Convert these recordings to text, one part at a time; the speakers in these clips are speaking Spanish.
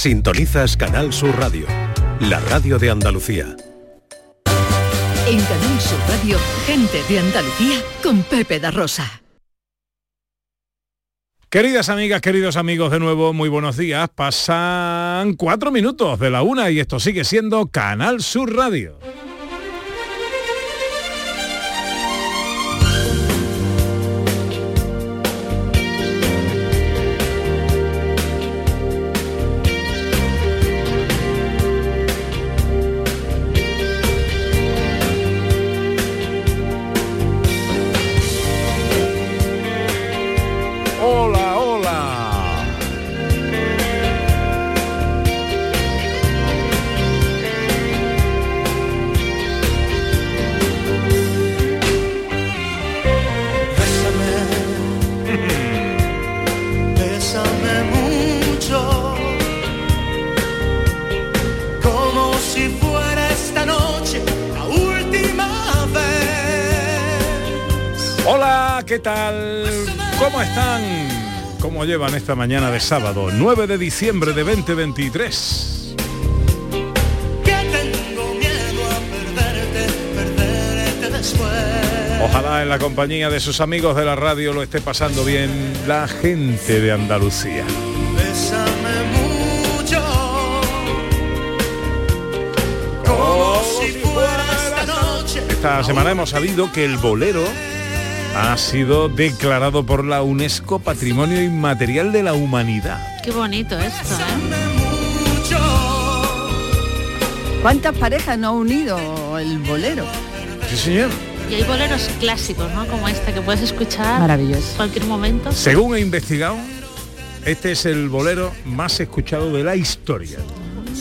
Sintonizas Canal Sur Radio, la radio de Andalucía. En Canal Sur Radio, gente de Andalucía con Pepe da Rosa. Queridas amigas, queridos amigos, de nuevo, muy buenos días. Pasan cuatro minutos de la una y esto sigue siendo Canal Sur Radio. Llevan esta mañana de sábado, 9 de diciembre de 2023? Que tengo miedo a perderte, perderte después. Ojalá en la compañía de sus amigos de la radio lo esté pasando bien la gente de Andalucía. Esta semana hemos sabido que el bolero ha sido declarado por la UNESCO Patrimonio Inmaterial de la Humanidad. Qué bonito esto, ¿eh? ¿Cuántas parejas no ha unido el bolero? Sí, señor. Y hay boleros clásicos, ¿no? Como este, que puedes escuchar Maravilloso. en cualquier momento. Según he investigado, este es el bolero más escuchado de la historia.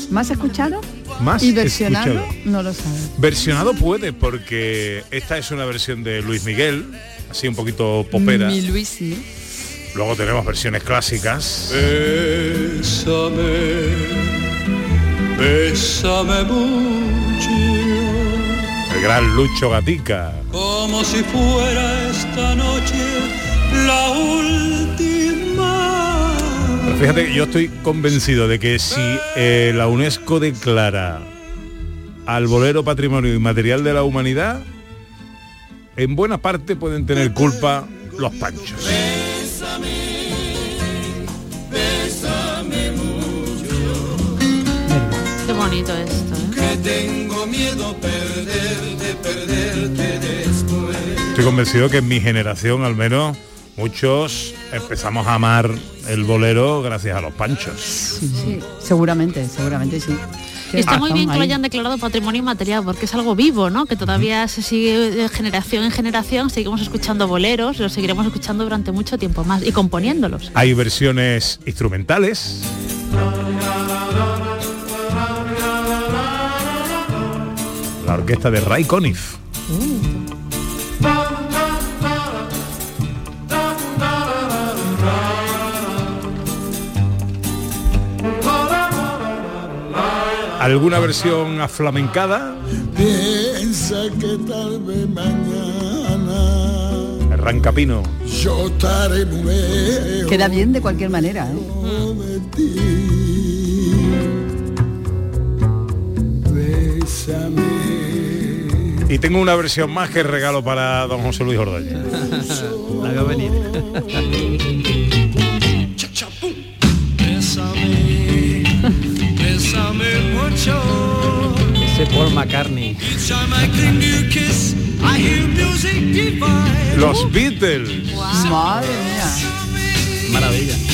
¿Más escuchado? Más ¿Y versionado? escuchado. No lo sabe. Versionado puede, porque esta es una versión de Luis Miguel, así un poquito popera. Mi Luis, sí. Luego tenemos versiones clásicas. Bésame, bésame mucho, El gran Lucho Gatica. como si fuera esta noche la última. Pero fíjate que yo estoy convencido de que si eh, la UNESCO declara al bolero patrimonio inmaterial de la humanidad, en buena parte pueden tener culpa los panchos. Qué bonito esto, ¿eh? Que tengo miedo perderte, perderte después. Estoy convencido que en mi generación al menos muchos empezamos a amar el bolero gracias a los panchos. Sí, seguramente, seguramente sí. Y está muy bien que lo hayan declarado patrimonio inmaterial porque es algo vivo, ¿no? Que todavía se sigue de generación en generación, seguimos escuchando boleros, los seguiremos escuchando durante mucho tiempo más y componiéndolos. Hay versiones instrumentales. La orquesta de Ray Conniff. ¿Alguna versión aflamencada? Piensa que tal vez mañana Rancapino. yo estaré muy lejos Queda bien de cualquier manera. ¿eh? Y tengo una versión más que regalo para don José Luis Ordóñez. La venir. Music divine. Los Beatles. Madre mía. Maravilla.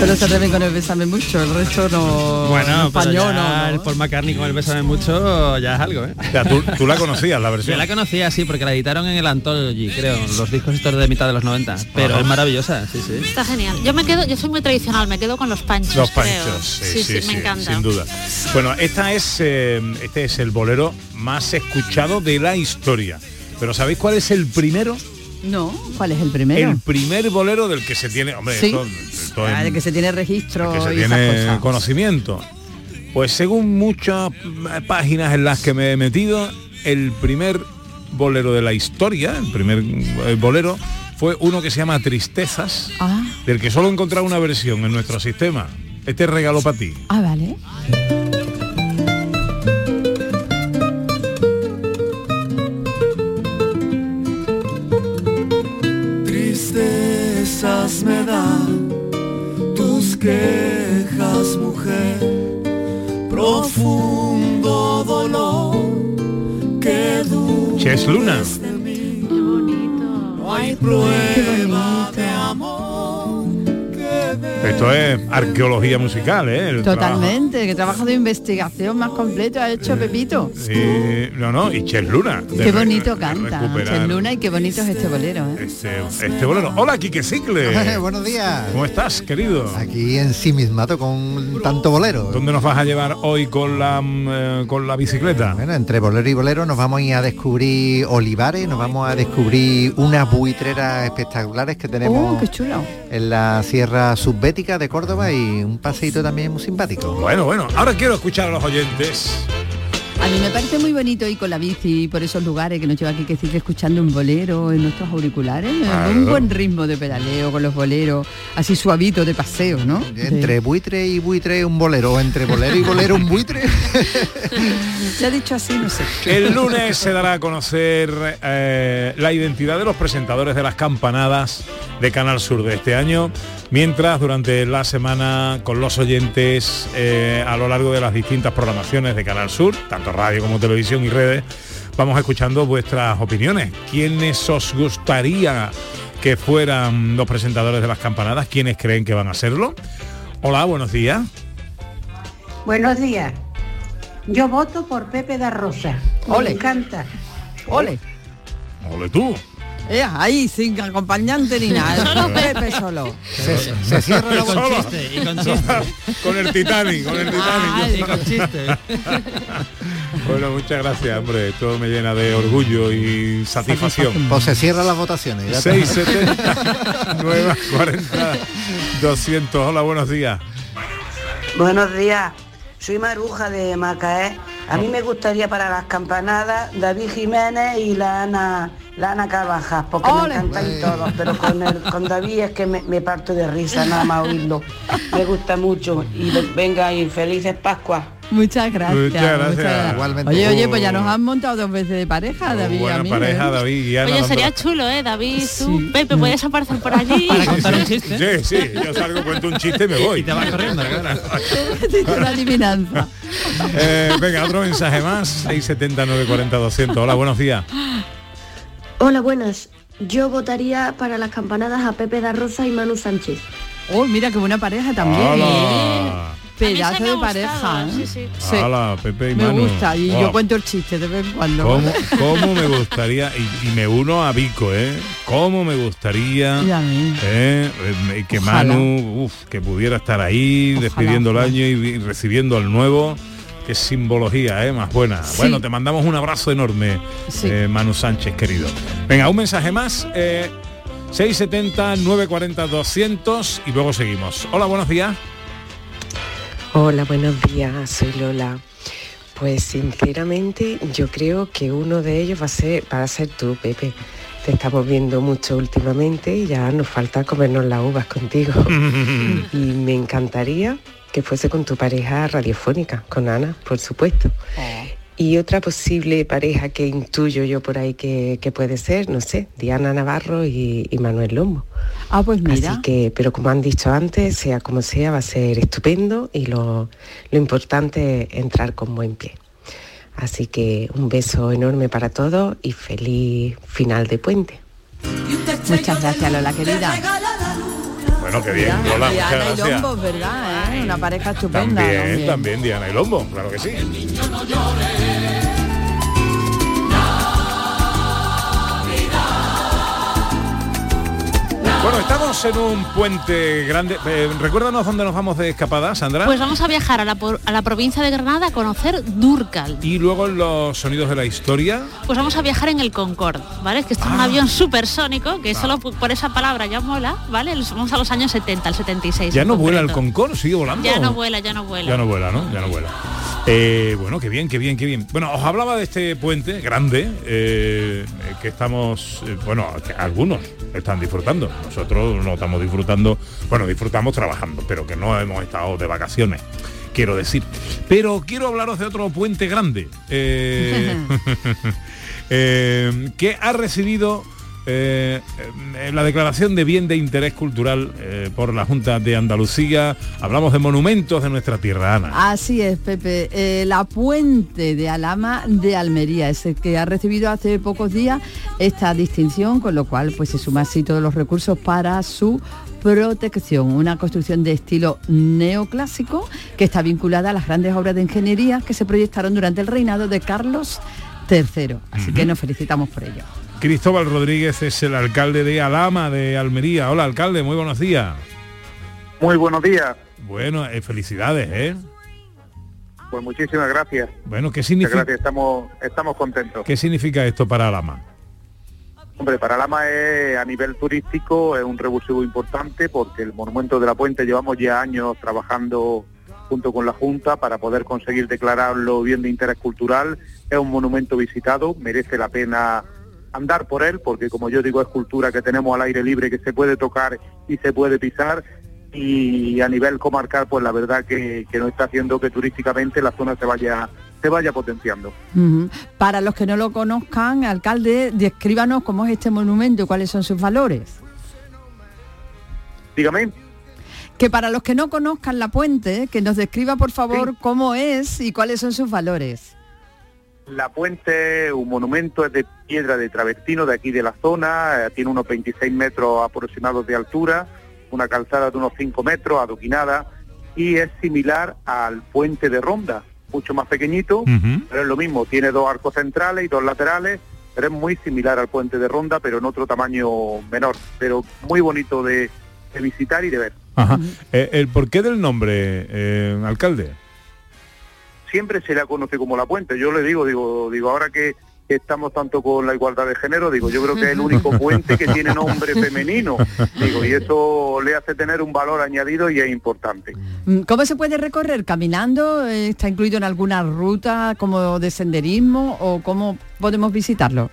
Pero se atreven con el besame mucho, el resto no. Bueno, pero español ya no, el no. Paul McCartney con el Bésame Mucho ya es algo, ¿eh? Tú, tú la conocías, la Yo versión. la conocía, sí, porque la editaron en el Anthology, creo, los discos estos de mitad de los 90. Pero Ajá. es maravillosa, sí, sí. Está genial. Yo me quedo, yo soy muy tradicional, me quedo con los panchos. Los creo. panchos, sí, sí, me sí, encanta. sin duda. Bueno, esta es, eh, este es el bolero más escuchado de la historia. Pero ¿sabéis cuál es el primero? No, ¿cuál es el primero? El primer bolero del que se tiene, hombre, Sí. esto- esto Ah, que se tiene registro que se y tiene esas cosas. conocimiento. Pues según muchas páginas en las que me he metido, el primer bolero de la historia, el primer eh, bolero, fue uno que se llama Tristezas, Ah, del que solo he encontrado una versión en nuestro sistema. Este regalo para ti. ah, vale. Me dan tus quejas, mujer. Profundo dolor que Ches Luna. Qué bonito. No hay prueba Esto es arqueología musical, ¿eh? El Totalmente, que trabajo de investigación más completo ha hecho Pepito. trabajo. Sí, no, no, y Ches Luna. Qué bonito canta, Ches Luna, y qué bonito es este bolero, ¿eh? Este, este bolero. Hola, Quique Cicle. Buenos días. ¿Cómo estás, querido? Aquí ensimismado con tanto bolero. ¿Dónde nos vas a llevar hoy con la mm, eh, con la bicicleta? Bueno, entre bolero y bolero nos vamos a ir a descubrir olivares, nos vamos a descubrir unas buitreras espectaculares que tenemos Oh, qué chulo. en la Sierra De Córdoba y un paseíto también muy simpático. Bueno, bueno, ahora quiero escuchar a los oyentes. A mí me parece muy bonito ir con la bici por esos lugares que nos lleva aquí que sigue escuchando un bolero en nuestros auriculares. Un buen ritmo de pedaleo con los boleros, así suavito de paseo, ¿no? Entre buitre y buitre un bolero, o entre bolero y bolero un buitre. Ya he dicho así, no sé. El lunes se dará a conocer eh, la identidad de los presentadores de las campanadas de Canal Sur de este año, mientras durante la semana con los oyentes eh, a lo largo de las distintas programaciones de Canal Sur, tanto radio como televisión y redes, vamos escuchando vuestras opiniones. ¿Quiénes os gustaría que fueran los presentadores de las campanadas? ¿Quiénes creen que van a serlo? Hola, buenos días. Buenos días. Yo voto por Pepe da Rosa. Ole. Me encanta. Ole. Ole tú. Eh, ahí, sin acompañante ni nada. Solo Pepe solo. Se, se cierra con Solo. chiste, y con chiste. con el Titanic, con el Titanic. Y con chiste. Bueno, muchas gracias, hombre. Esto me llena de orgullo y satisfacción. Pues se cierran las votaciones. ya está. 670 940 200. Hola, buenos días. Buenos días. Soy Maruja de Macaé. A mí me gustaría para las campanadas David Jiménez y la Ana, la Ana Carvajal, porque Ole. me encantan todos, pero con, el, con David es que me, me parto de risa nada más oírlo. Me gusta mucho. Y venga, y felices Pascuas. Muchas gracias. Muchas gracias. Igualmente. Oye, oye, pues ya nos han montado dos veces de pareja, David y a mí, pareja, ¿eh? David y Ana. Oye, sería la- chulo, ¿eh? David, tú, Sí. Pepe, puedes aparecer por allí. Para contar un chiste. Sí, sí, yo salgo, cuento un chiste y me voy. Y te vas corriendo. Dice una adivinanza. Eh, venga, otro mensaje más. 670 940 200. Hola, buenos días. Hola, buenas. Yo votaría para las campanadas a Pepe da Rosa y Manu Sánchez. Oh, mira qué buena pareja también. Se Pedazo de pareja. ¿eh? sí, sí. Sí. Hola, Pepe y Me Manu. gusta y Wow. yo cuento el chiste de vez en cuando. ¿Cómo, cómo me gustaría, y, y me uno a Vico, ¿eh? ¿Cómo me gustaría Y a mí. eh, eh, que Ojalá. Manu, uf, que pudiera estar ahí Ojalá, despidiendo el año y, recibiendo al nuevo? Qué simbología, ¿eh? Más buena. Sí. Bueno, te mandamos un abrazo enorme, Sí. eh, Manu Sánchez, querido. Venga, un mensaje más. eh, 670 940 200 y luego seguimos. Hola, buenos días. Hola, buenos días, soy Lola. Pues sinceramente yo creo que uno de ellos va a ser, va a ser tú, Pepe. Te estamos viendo mucho últimamente y ya nos falta comernos las uvas contigo. y me encantaría que fuese con tu pareja radiofónica, con Ana, por supuesto. Y otra posible pareja que intuyo yo por ahí que, que puede ser, no sé, Diana Navarro y, y Manuel Lomo. Ah, pues mira. Así que, pero como han dicho antes, sea como sea, va a ser estupendo y lo, lo importante es entrar con buen pie. Así que un beso enorme para todos y feliz final de puente. Muchas gracias, Lola, querida. Bueno, qué bien, Diana y. Lombos, ¿verdad? eh? Una pareja estupenda. También, también Diana y Lombo, claro que sí. Bueno, estamos en un puente grande. Eh, recuérdanos dónde nos vamos de escapada, Sandra. Pues vamos a viajar a la, por- a la provincia de Granada a conocer Durcal. Y luego en los sonidos de la historia. Pues vamos a viajar en el Concorde, ¿vale? Que esto es un avión supersónico, que solo por esa palabra ya mola, ¿vale? Vamos a los años 70, al 76. Ya no vuela el. Concorde, sigue volando. Ya no vuela, ya no vuela. Ya no vuela, ¿no? Ya no vuela. Eh, bueno, qué bien, qué bien, qué bien. Bueno, os hablaba de este puente grande eh, que estamos, eh, bueno, que algunos están disfrutando. Nosotros no estamos disfrutando, bueno, disfrutamos trabajando, pero que no hemos estado de vacaciones, quiero decir. Pero quiero hablaros de otro puente grande eh, eh, que ha recibido eh, la declaración de bien de interés cultural eh, por la Junta de Andalucía. Hablamos de monumentos de nuestra tierra, Ana. Así es, Pepe. Eh, la puente de Alama de Almería es el que ha recibido hace pocos días esta distinción, con lo cual pues se suma así todos los recursos para su protección. Una construcción de estilo neoclásico que está vinculada a las grandes obras de ingeniería que se proyectaron durante el reinado de Carlos III. Así que nos felicitamos por ello. Cristóbal Rodríguez es el alcalde de Alama de Almería. Hola, alcalde, muy buenos días. Muy buenos días. Bueno, eh, felicidades, ¿eh? Pues muchísimas gracias. Bueno, ¿qué significa, gracias, estamos, estamos contentos. ¿qué significa esto para Alama? Hombre, para Lama es, a nivel turístico es un revulsivo importante porque el Monumento de la Puente llevamos ya años trabajando junto con la Junta para poder conseguir declararlo bien de interés cultural. Es un monumento visitado, merece la pena andar por él porque como yo digo es cultura que tenemos al aire libre que se puede tocar y se puede pisar y a nivel comarcal pues la verdad que, que nos está haciendo que turísticamente la zona se vaya se vaya potenciando. Para los que no lo conozcan, alcalde, descríbanos cómo es este monumento y cuáles son sus valores. Dígame. Que para los que no conozcan la puente, que nos describa por favor cómo es y cuáles son sus valores. La puente, un monumento, es de piedra de travertino de aquí de la zona, eh, tiene unos 26 metros aproximados de altura, una calzada de unos 5 metros, adoquinada, y es similar al puente de Ronda, mucho más pequeñito, pero es lo mismo, tiene dos arcos centrales y dos laterales, pero es muy similar al puente de Ronda, pero en otro tamaño menor, pero muy bonito de, de visitar y de ver. Ajá. Eh, ¿El porqué del nombre, eh, alcalde? Siempre se le conoce como la puente. Yo le digo, digo, digo, ahora que estamos tanto con la igualdad de género, digo, yo creo que es el único puente que tiene nombre femenino. Digo, y eso le hace tener un valor añadido y es importante. Mm, ¿Cómo se puede recorrer? ¿Caminando? Eh, ¿Está incluido en alguna ruta como de senderismo o cómo podemos visitarlo?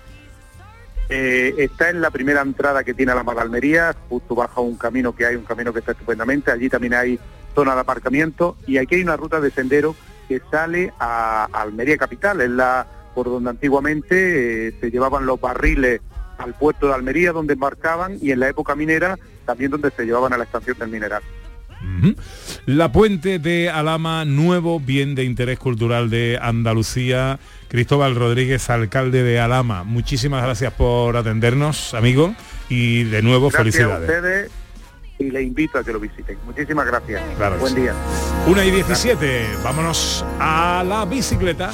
Eh, está en la primera entrada que tiene a la Magalmería, justo bajo un camino que hay, un camino que está estupendamente, allí también hay zona de aparcamiento y aquí hay una ruta de sendero que sale a, a Almería Capital, es la por donde antiguamente eh, se llevaban los barriles al puerto de Almería donde embarcaban y en la época minera también donde se llevaban a la estación del mineral. La puente de Alama, nuevo bien de interés cultural de Andalucía. Cristóbal Rodríguez, alcalde de Alama. Muchísimas gracias por atendernos, amigo. Y de nuevo, Gracias a felicidades. ustedes y les invito a que lo visiten. Muchísimas gracias. Claro Buen sí. día. Una y 17. Vámonos a la bicicleta.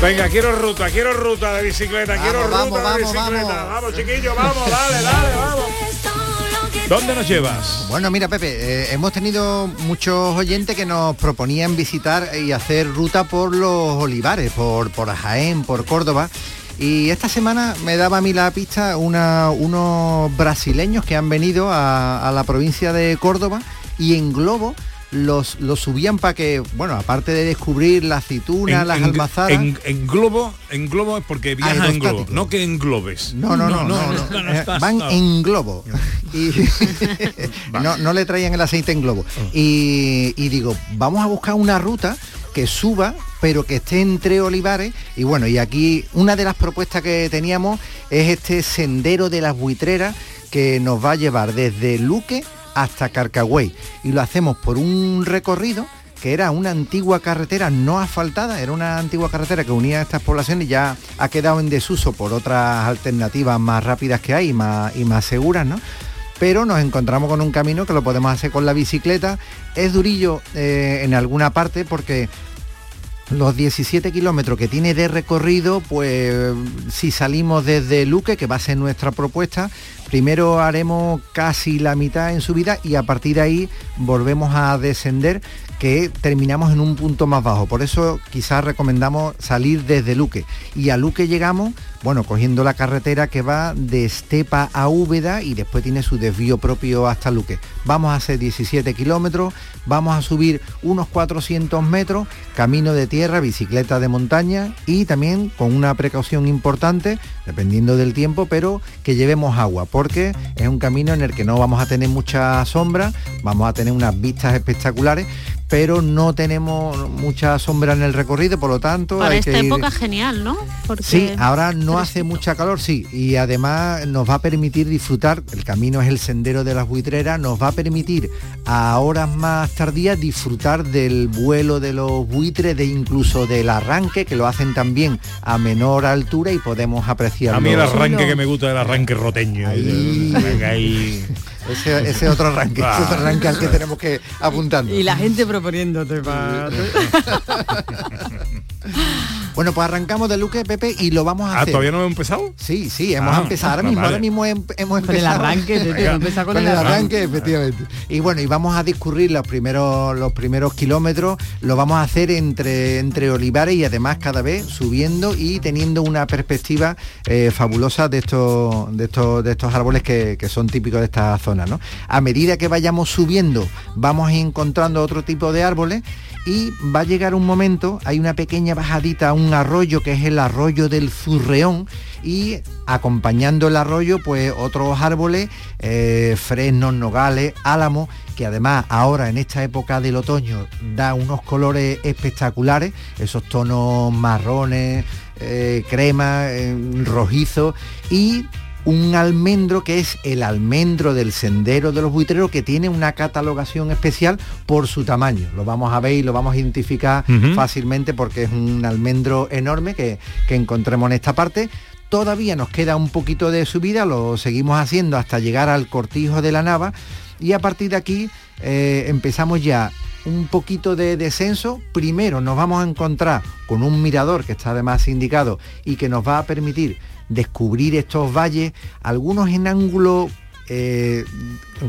Venga, quiero ruta, quiero ruta de bicicleta, quiero ruta vamos, de vamos, bicicleta. Vamos, chiquillo, vamos, dale, dale, vamos. ¿Dónde nos llevas? Bueno, mira, Pepe, eh, hemos tenido muchos oyentes que nos proponían visitar y hacer ruta por los olivares, por, por Jaén, por Córdoba. Y esta semana me daba a mí la pista unos brasileños que han venido a la provincia de Córdoba y en globo los, los subían para que, bueno, aparte de descubrir la aceituna, las. En, en globo, en globo es porque viaja en globo, no que en globes. No, no, no, no, no. no, no Eh, van en globo. Y no, no le traían el aceite en globo. Y, y digo, vamos a buscar una ruta que suba, pero que esté entre olivares. Y bueno, y aquí una de las propuestas que teníamos es este sendero de las buitreras que nos va a llevar desde Luque hasta Carcagüey. Y lo hacemos por un recorrido que era una antigua carretera no asfaltada, era una antigua carretera que unía a estas poblaciones y ya ha quedado en desuso por otras alternativas más rápidas que hay y más, y más seguras, ¿no? Pero nos encontramos con un camino que lo podemos hacer con la bicicleta. Es durillo eh, en alguna parte porque los 17 kilómetros que tiene de recorrido, pues si salimos desde Luque, que va a ser nuestra propuesta, primero haremos casi la mitad en subida y a partir de ahí volvemos a descender que terminamos en un punto más bajo. Por eso quizás recomendamos salir desde Luque. Y a Luque llegamos, bueno, cogiendo la carretera que va de Estepa a Úbeda y después tiene su desvío propio hasta Luque. Vamos a hacer 17 kilómetros, vamos a subir unos 400 metros, camino de tierra, bicicleta de montaña y también con una precaución importante, dependiendo del tiempo, pero que llevemos agua, porque es un camino en el que no vamos a tener mucha sombra, vamos a tener unas vistas espectaculares, pero no tenemos mucha sombra en el recorrido, por lo tanto... Para hay esta que ir- época genial, ¿no? Porque Sí, ahora no hace mucha calor, sí, y además nos va a permitir disfrutar, el camino es el sendero de las buitreras, nos va a permitir a horas más tardías disfrutar del vuelo de los buitres, de incluso del arranque, que lo hacen también a menor altura y podemos A mí el arranque que me gusta es el arranque roteño. Ahí. Ese, ese otro arranque, ese otro arranque al que tenemos que apuntando. Y la gente proponiéndote para... Bueno, pues arrancamos de Luque, Pepe, y lo vamos a Ah, hacer. ¿todavía no hemos empezado? Sí, sí, hemos Ah, empezado. Ahora ah, mismo, vale. ahora mismo hem- hemos Con el empezado. arranque, con con el arranque. arranque, efectivamente. Y bueno, y vamos a discurrir los primeros, los primeros kilómetros, lo vamos a hacer entre, entre olivares y además cada vez subiendo y teniendo una perspectiva eh, fabulosa de estos, de estos, de estos árboles que, que son típicos de esta zona. ¿no? A medida que vayamos subiendo, vamos encontrando otro tipo de árboles y va a llegar un momento, hay una pequeña bajadita a un arroyo que es el arroyo del Zurreón y acompañando el arroyo pues otros árboles, eh, fresnos, nogales, álamos, que además ahora en esta época del otoño da unos colores espectaculares, esos tonos marrones, eh, crema, eh, rojizo y un almendro que es el almendro del sendero de los buitreros que tiene una catalogación especial por su tamaño. Lo vamos a ver y lo vamos a identificar fácilmente porque es un almendro enorme que, que encontremos en esta parte. Todavía nos queda un poquito de subida, lo seguimos haciendo hasta llegar al cortijo de la nava y a partir de aquí eh, empezamos ya un poquito de descenso. Primero nos vamos a encontrar con un mirador que está además indicado y que nos va a permitir descubrir estos valles, algunos en ángulo eh,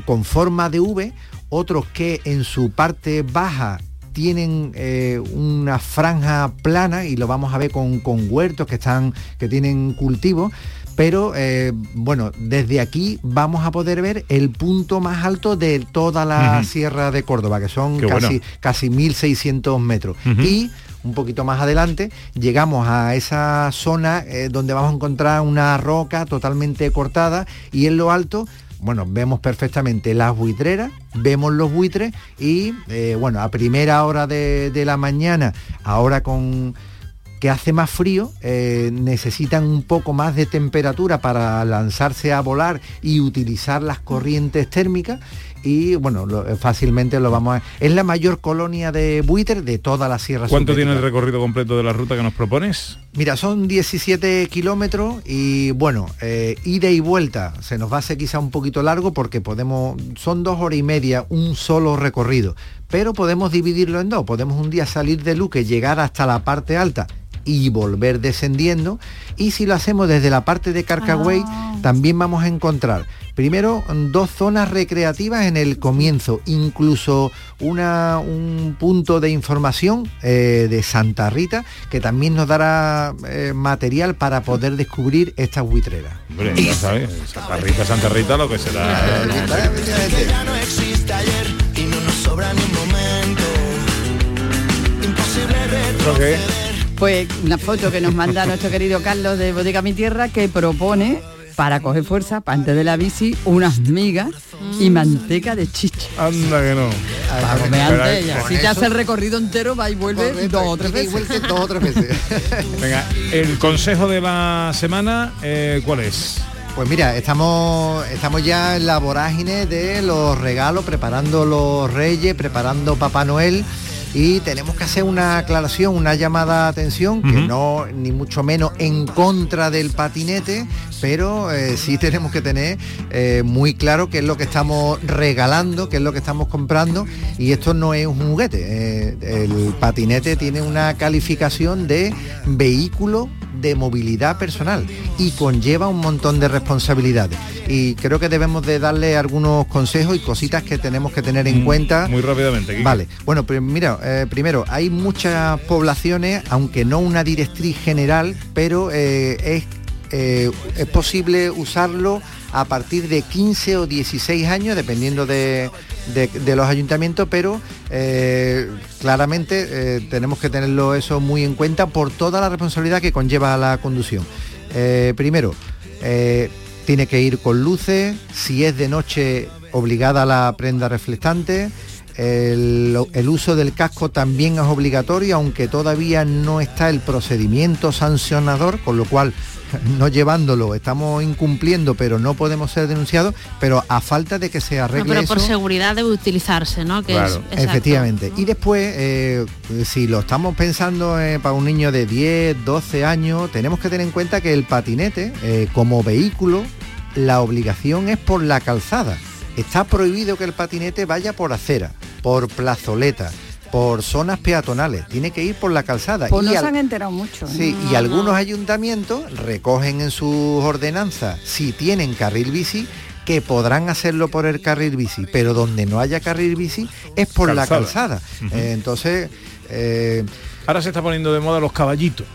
con forma de V, otros que en su parte baja tienen eh, una franja plana y lo vamos a ver con, con huertos que están que tienen cultivos pero eh, bueno desde aquí vamos a poder ver el punto más alto de toda la sierra de Córdoba que son Qué casi bueno. casi 1600 metros. Y un poquito más adelante llegamos a esa zona eh, donde vamos a encontrar una roca totalmente cortada y en lo alto bueno, vemos perfectamente las buitreras, vemos los buitres y eh, bueno, a primera hora de, de la mañana, ahora con que hace más frío, eh, necesitan un poco más de temperatura para lanzarse a volar y utilizar las corrientes térmicas y bueno, lo- fácilmente lo vamos a... Es la mayor colonia de buitres de toda la Sierra ¿Cuánto tiene el recorrido completo de la ruta que nos propones? Mira, son 17 kilómetros y bueno, eh, ida y vuelta. Se nos va a hacer quizá un poquito largo porque podemos, son dos horas y media, un solo recorrido, pero podemos dividirlo en dos, podemos un día salir de Luque, llegar hasta la parte alta y volver descendiendo. Y si lo hacemos desde la parte de Carcagüey también vamos a encontrar primero dos zonas recreativas en el comienzo incluso una, un punto de información eh, de Santa Rita que también nos dará eh, material para poder descubrir estas buitreras Hombre, ya sabes, Santa Rita, Santa Rita, lo que será. Ya no existe ayer y no nos sobra ni un momento. Imposible ¿Eso qué? Pues una foto que nos manda nuestro querido Carlos de Bodega Mi Tierra que propone para coger fuerza, para antes de la bici, unas migas y manteca de chicha. Anda que no. Para comer antes ella. con Si te hace el recorrido entero, va y vuelve dos o tres y veces. dos o tres veces. Venga, el consejo de la semana, eh, ¿cuál es? Pues mira, estamos, estamos ya en la vorágine de los regalos, preparando los reyes, preparando Papá Noel y tenemos que hacer una aclaración, una llamada de atención, que no ni mucho menos en contra del patinete, pero eh, sí tenemos que tener eh, muy claro qué es lo que estamos regalando, qué es lo que estamos comprando y esto no es un juguete. Eh, el patinete tiene una calificación de vehículo de movilidad personal y conlleva un montón de responsabilidades. Y creo que debemos de darle algunos consejos y cositas que tenemos que tener en Mm, cuenta. Muy rápidamente. Quique. Vale, bueno, mira, eh, primero, hay muchas poblaciones, aunque no una directriz general, pero eh, es, eh, es posible usarlo a partir de 15 o 16 años, dependiendo de, de- los ayuntamientos, pero eh, claramente eh, tenemos que tenerlo eso muy en cuenta por toda la responsabilidad que conlleva la conducción. Eh, primero, tiene que ir con luces, si es de noche obligada la prenda reflectante, el, el uso del casco también es obligatorio, aunque todavía no está el procedimiento sancionador, con lo cual no llevándolo estamos incumpliendo, pero no podemos ser denunciados, pero a falta de que se No, arregle pero por eso, seguridad debe utilizarse, ¿no? Que es- exacto. Efectivamente. Y después, eh, si lo estamos pensando eh, para un niño de 10, 12 años, tenemos que tener en cuenta que el patinete, eh, como vehículo, la obligación es por la calzada. Está prohibido que el patinete vaya por acera, por plazoleta, por zonas peatonales. Tiene que ir por la calzada. Pues Y no al- se han enterado mucho. Sí, y algunos ayuntamientos recogen en sus ordenanzas si tienen carril bici que podrán hacerlo por el carril bici, pero donde no haya carril bici es por la Calzada. Eh, entonces, eh, Ahora se está poniendo de moda los caballitos.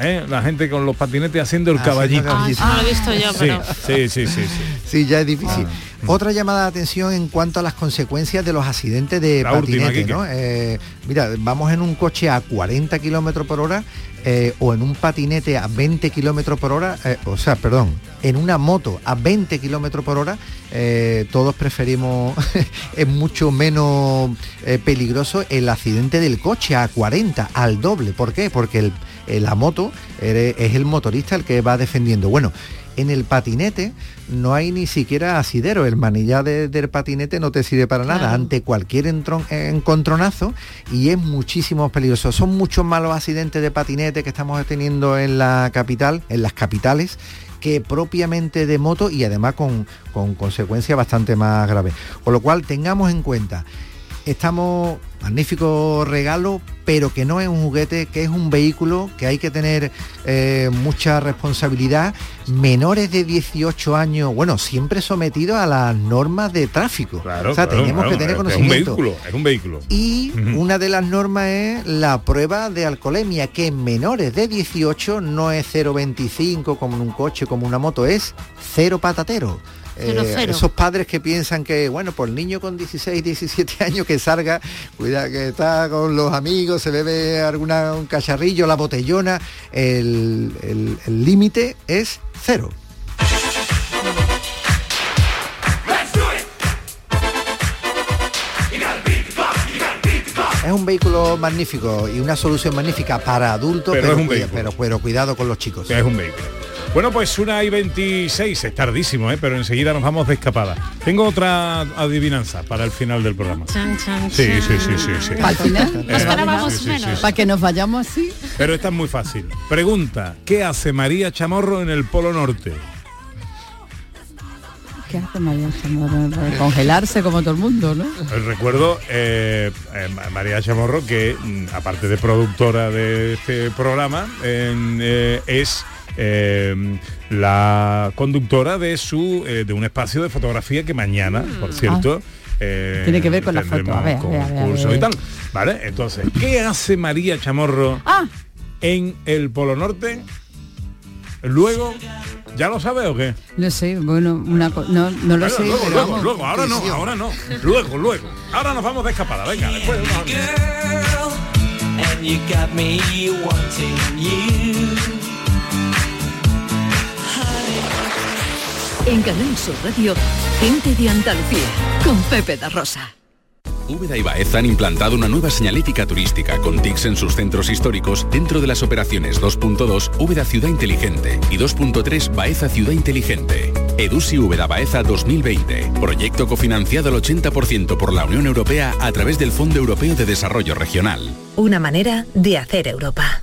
¿Eh? La gente con los patinetes haciendo el caballito. Ah, eso no lo he visto yo, Sí, pero... sí, sí, sí, sí. sí, ya es difícil. Otra llamada de atención en cuanto a las consecuencias de los accidentes de La patinete. ¿no? Eh, mira, vamos en un coche a 40 kilómetros por hora eh, o en un patinete a 20 kilómetros por hora, eh, o sea, perdón, en una moto a 20 kilómetros por hora, eh, todos preferimos, es mucho menos eh, peligroso el accidente del coche a 40, al doble. ¿Por qué? Porque el- eh, la moto es el motorista el que va defendiendo. Bueno, en el patinete no hay ni siquiera asidero, el manillar de- del patinete no te sirve para nada ante cualquier entron- encontronazo y es muchísimo peligroso. Son muchos malos accidentes de patinete que estamos teniendo en la capital, en las capitales que propiamente de moto y además con, con consecuencias bastante más graves. Con lo cual tengamos en cuenta, estamos magnífico regalo, pero que no es un juguete, que es un vehículo, que hay que tener eh, mucha responsabilidad. Menores de 18 años, bueno, siempre sometidos a las normas de tráfico. Claro, o sea, claro, tenemos claro, que tener es un conocimiento. vehículo, es un vehículo. Y una de las normas es la prueba de alcoholemia, que en menores de 18 no es 0,25 como en un coche, como una moto, es cero patatero. Eh, Cero, esos padres que piensan que, bueno, por el niño con 16, 17 años que salga, cuida que está con los amigos, se bebe alguna, un cacharrillo, la botellona, el el- el límite es cero. Es un vehículo magnífico y una solución magnífica para adultos, Pero pero, es un cuida- vehículo. pero, pero cuidado con los chicos. es un vehículo. Bueno, pues una y 26, es tardísimo, ¿eh? pero enseguida nos vamos de escapada. Tengo otra adivinanza para el final del programa. Chan, chan, Sí, chan. sí, sí, sí, sí. Al final, Eh, sí, sí, menos. sí. para que nos vayamos así. Pero esta es muy fácil. Pregunta, ¿qué hace María Chamorro en el Polo Norte? ¿Qué hace María Chamorro? Congelarse como todo el mundo, ¿no? Os recuerdo eh, eh, María Chamorro que mm, aparte de productora de este programa eh, es eh, la conductora de su eh, de un espacio de fotografía que mañana, por cierto, eh, Mm. Tiene que ver con la foto. A ver, a ver, a ver, a concurso ver. y tal. ¿Vale? Entonces, ¿qué hace María Chamorro Ah, en el Polo Norte? Luego, ¿ya lo sabe o qué? no sé, bueno, una no, no lo Bueno, sé, luego, luego, vamos. luego, ahora no, ahora no. Luego, luego. Ahora nos vamos de escapada, venga, después de En Canal Sur Radio, gente de Andalucía, con Pepe da Rosa. Úbeda y Baeza han implantado una nueva señalética turística con TICs en sus centros históricos dentro de las operaciones 2.2 Úbeda Ciudad Inteligente y 2.3 Baeza Ciudad Inteligente. EDUSI Úbeda Baeza 2020. Proyecto cofinanciado al 80% por la Unión Europea a través del Fondo Europeo de Desarrollo Regional. Una manera de hacer Europa.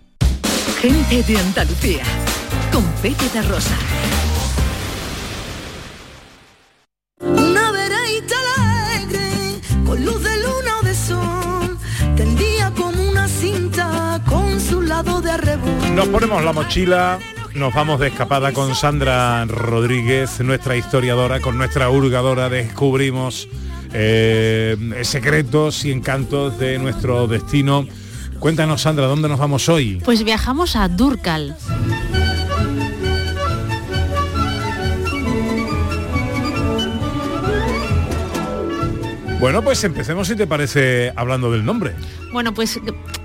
Gente de Andalucía con Pepe da Rosa. Una alegre, con luz de luna o de sol, tendía como una cinta con su lado de arrebol. Nos ponemos la mochila, nos vamos de escapada con Sandra Rodríguez, nuestra historiadora, con nuestra hurgadora, descubrimos eh, secretos y encantos de nuestro destino. Cuéntanos, Sandra, ¿dónde nos vamos hoy? Pues viajamos a Durcal. Bueno, pues empecemos si te parece hablando del nombre. Bueno, pues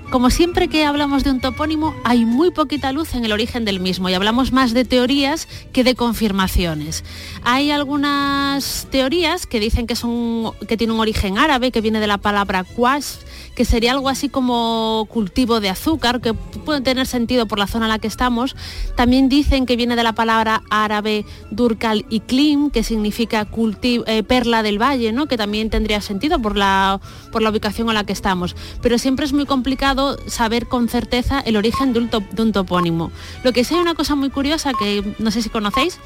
como siempre que hablamos de un topónimo, hay muy poquita luz en el origen del mismo y hablamos más de teorías que de confirmaciones. Hay algunas teorías que dicen que, son, que tiene un origen árabe, que viene de la palabra quas, que sería algo así como cultivo de azúcar, que puede tener sentido por la zona en la que estamos. También dicen que viene de la palabra árabe durkal iklim, que significa eh, perla del valle, ¿no? que también tendría sentido por la, por la ubicación en la que estamos. Pero siempre es muy complicado saber con certeza el origen de un, top- de un topónimo. Lo que sí hay una cosa muy curiosa que no sé si conocéis,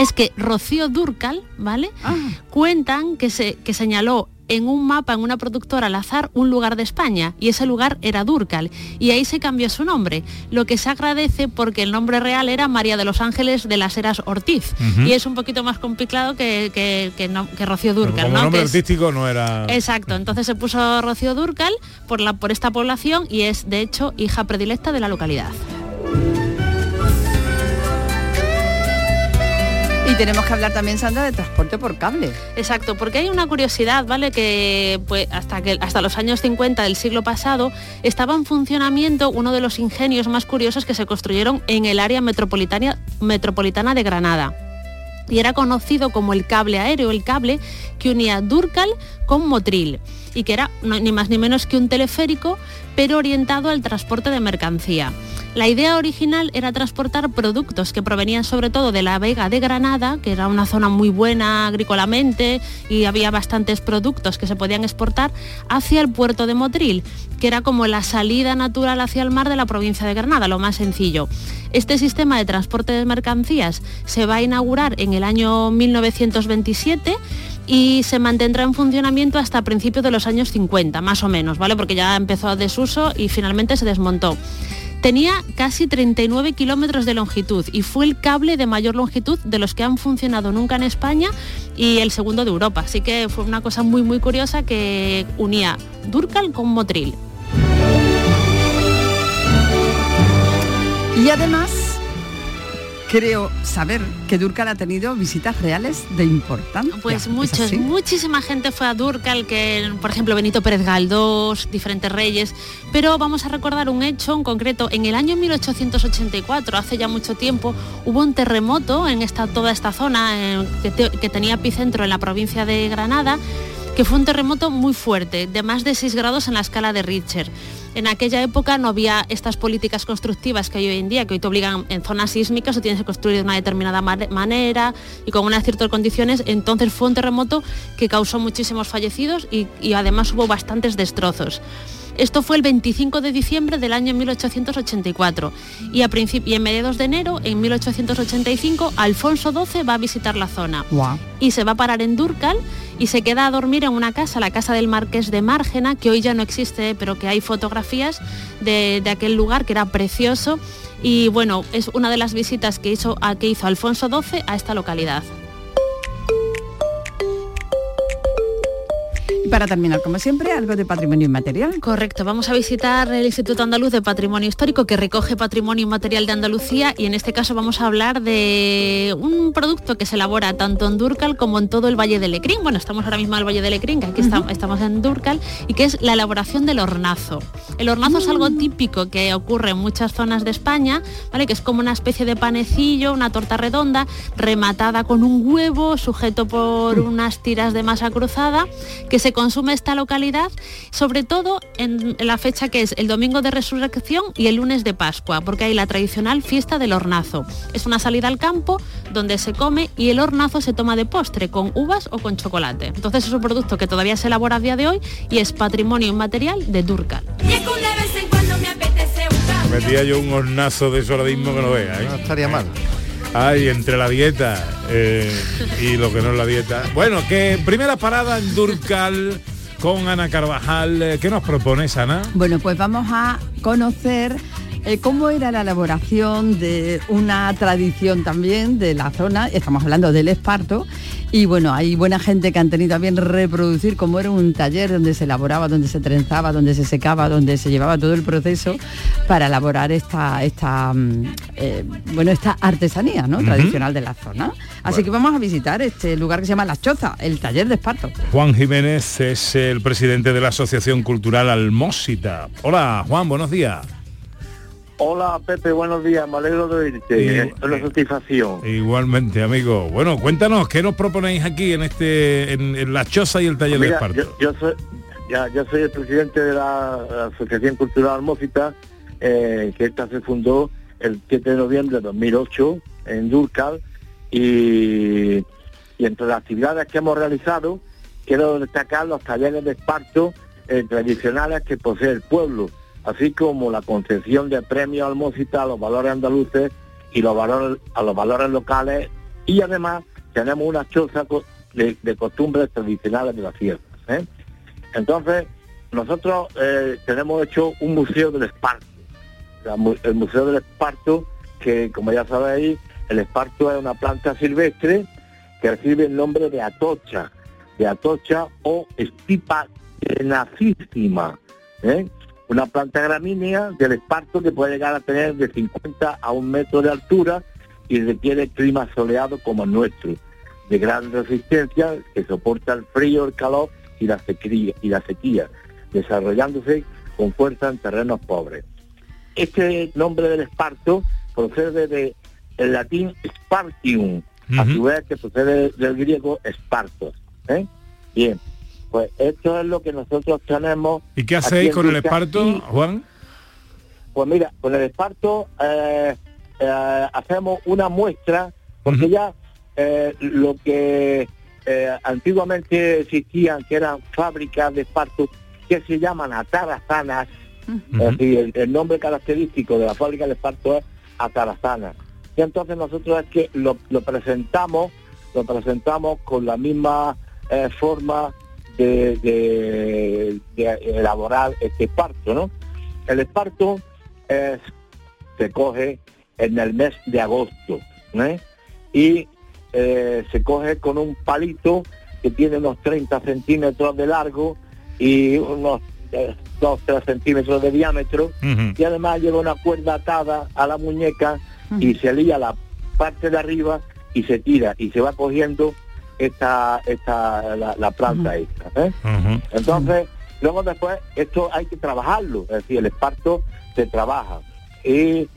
es que Rocío Durcal, ¿vale? Cuentan que, se, que señaló en un mapa, en una productora al azar, un lugar de España y ese lugar era Durcal y ahí se cambió su nombre, lo que se agradece porque el nombre real era María de los Ángeles de las Heras Ortiz y es un poquito más complicado que, que, que no- que Rocío Durcal, Como ¿no? nombre Que es- artístico no era... Exacto, entonces se puso Rocío Durcal por, la, por esta población y es de hecho hija predilecta de la localidad. Y tenemos que hablar también, Sandra, de transporte por cable. Exacto, porque hay una curiosidad, ¿vale? Que pues, hasta, que hasta los años 50 del siglo pasado estaba en funcionamiento uno de los ingenios más curiosos que se construyeron en el área metropolitana, metropolitana de Granada. Y era conocido como el cable aéreo, el cable que unía Durcal con Motril y que era ni más ni menos que un teleférico, pero orientado al transporte de mercancía. La idea original era transportar productos que provenían sobre todo de la Vega de Granada, que era una zona muy buena agrícolamente y había bastantes productos que se podían exportar, hacia el puerto de Motril, que era como la salida natural hacia el mar de la provincia de Granada, lo más sencillo. Este sistema de transporte de mercancías se va a inaugurar en el año 1927 y se mantendrá en funcionamiento hasta principios de los años 50, más o menos, ¿vale? Porque ya empezó a desuso y finalmente se desmontó. Tenía casi 39 kilómetros de longitud y fue el cable de mayor longitud de los que han funcionado nunca en España y el segundo de Europa. Así que fue una cosa muy muy curiosa que unía Durcal con Motril. Y además, creo saber que Durcal ha tenido visitas reales de importancia. Pues ¿Es muchos, muchísima gente fue a Durcal, que por ejemplo Benito Pérez Galdós, diferentes reyes, pero vamos a recordar un hecho en concreto. En el año 1884, hace ya mucho tiempo, hubo un terremoto en esta, toda esta zona eh, que, te- que tenía epicentro en la provincia de Granada, que fue un terremoto muy fuerte, de más de 6 grados en la escala de Richter. En aquella época no había estas políticas constructivas que hay hoy en día, que hoy te obligan en zonas sísmicas o tienes que construir de una determinada mane- manera y con unas ciertas condiciones. Entonces fue un terremoto que causó muchísimos fallecidos y, y además hubo bastantes destrozos. Esto fue el 25 de diciembre del año 1884 y a y en mediados de enero, en 1885, Alfonso XII va a visitar la zona y se va a parar en Durcal y se queda a dormir en una casa, la casa del marqués de Márgena, que hoy ya no existe, pero que hay fotografías de, de aquel lugar que era precioso. Y bueno, es una de las visitas que hizo, que hizo Alfonso XII a esta localidad. Para terminar, como siempre, algo de patrimonio inmaterial. Correcto, vamos a visitar el Instituto Andaluz de Patrimonio Histórico que recoge patrimonio inmaterial de Andalucía y en este caso vamos a hablar de un producto que se elabora tanto en Durcal como en todo el Valle de Lecrín. Bueno, estamos ahora mismo en el Valle de Lecrín, que aquí está- estamos en Durcal, y que es la elaboración del hornazo. El hornazo es algo típico que ocurre en muchas zonas de España, ¿vale? que es como una especie de panecillo, una torta redonda, rematada con un huevo, sujeto por unas tiras de masa cruzada, que se consume esta localidad, sobre todo en la fecha que es el domingo de resurrección y el lunes de Pascua, porque hay la tradicional fiesta del hornazo. Es una salida al campo donde se come y el hornazo se toma de postre con uvas o con chocolate. Entonces es un producto que todavía se elabora a día de hoy y es patrimonio inmaterial de Durcal. Metía yo un hornazo de eso ahora mismo que no vea, ¿eh? No estaría mal. Ay, entre la dieta eh, y lo que no es la dieta. Bueno, que primera parada en Durcal con Ana Carvajal. Eh, ¿Qué nos propones, Ana? Bueno, pues vamos a conocer eh, cómo era la elaboración de una tradición también de la zona, estamos hablando del esparto, y bueno, hay buena gente que han tenido a bien reproducir cómo era un taller donde se elaboraba, donde se trenzaba, donde se secaba, donde se llevaba todo el proceso para elaborar esta, esta mm, eh, bueno, esta artesanía ¿no? Tradicional de la zona. Así que vamos a visitar este lugar que se llama La Choza, el taller de esparto. Juan Jiménez es el presidente de la Asociación Cultural Almósita. Hola, Juan, buenos días. Hola Pepe, buenos días, me alegro de oírte, es una satisfacción. Igualmente, amigo. Bueno, cuéntanos, ¿qué nos proponéis aquí en este en, en la choza y el taller de esparto? yo, yo soy, ya, yo soy el presidente de la Asociación Cultural Almócita, eh, que esta se fundó el 7 de noviembre de 2008 en Durcal y, y entre las actividades que hemos realizado quiero destacar los talleres de esparto eh, tradicionales que posee el pueblo, así como la concesión de premios Almócita a los valores andaluces y a los valores locales y además tenemos una choza de, costumbres tradicionales de las fiestas. ¿eh? Entonces, nosotros eh, tenemos hecho un museo del esparto. El Museo del Esparto, que como ya sabéis, el esparto es una planta silvestre que recibe el nombre de atocha, de atocha o estipa tenacísima. Una planta gramínea del esparto que puede llegar a tener de 50 a un metro de altura y requiere clima soleado como el nuestro, de gran resistencia que soporta el frío, el calor y la sequía, y la sequía desarrollándose con fuerza en terrenos pobres. Este nombre del esparto procede del latín spartium, a su vez que procede del griego espartos. ¿eh? Bien, pues esto es lo que nosotros tenemos. ¿Y qué hacéis con el esparto, y- Juan? pues mira, con el esparto eh, eh, hacemos una muestra, porque ya eh, lo que eh, antiguamente existían, que eran fábricas de esparto, que se llaman atarazanas, es decir, el, el nombre característico de la fábrica de esparto es atarazana. Y entonces nosotros es que lo, lo presentamos, lo presentamos con la misma eh, forma de, de- de elaborar este esparto, ¿no? El esparto es- se coge en el mes de agosto ¿eh? y eh, se coge con un palito que tiene unos 30 centímetros de largo y unos 2-3 centímetros de diámetro y además lleva una cuerda atada a la muñeca y se lía la parte de arriba y se tira y se va cogiendo esta, esta la, la planta esta. ¿eh? Entonces, luego después, esto hay que trabajarlo, es decir, el esparto se trabaja. ¿Y,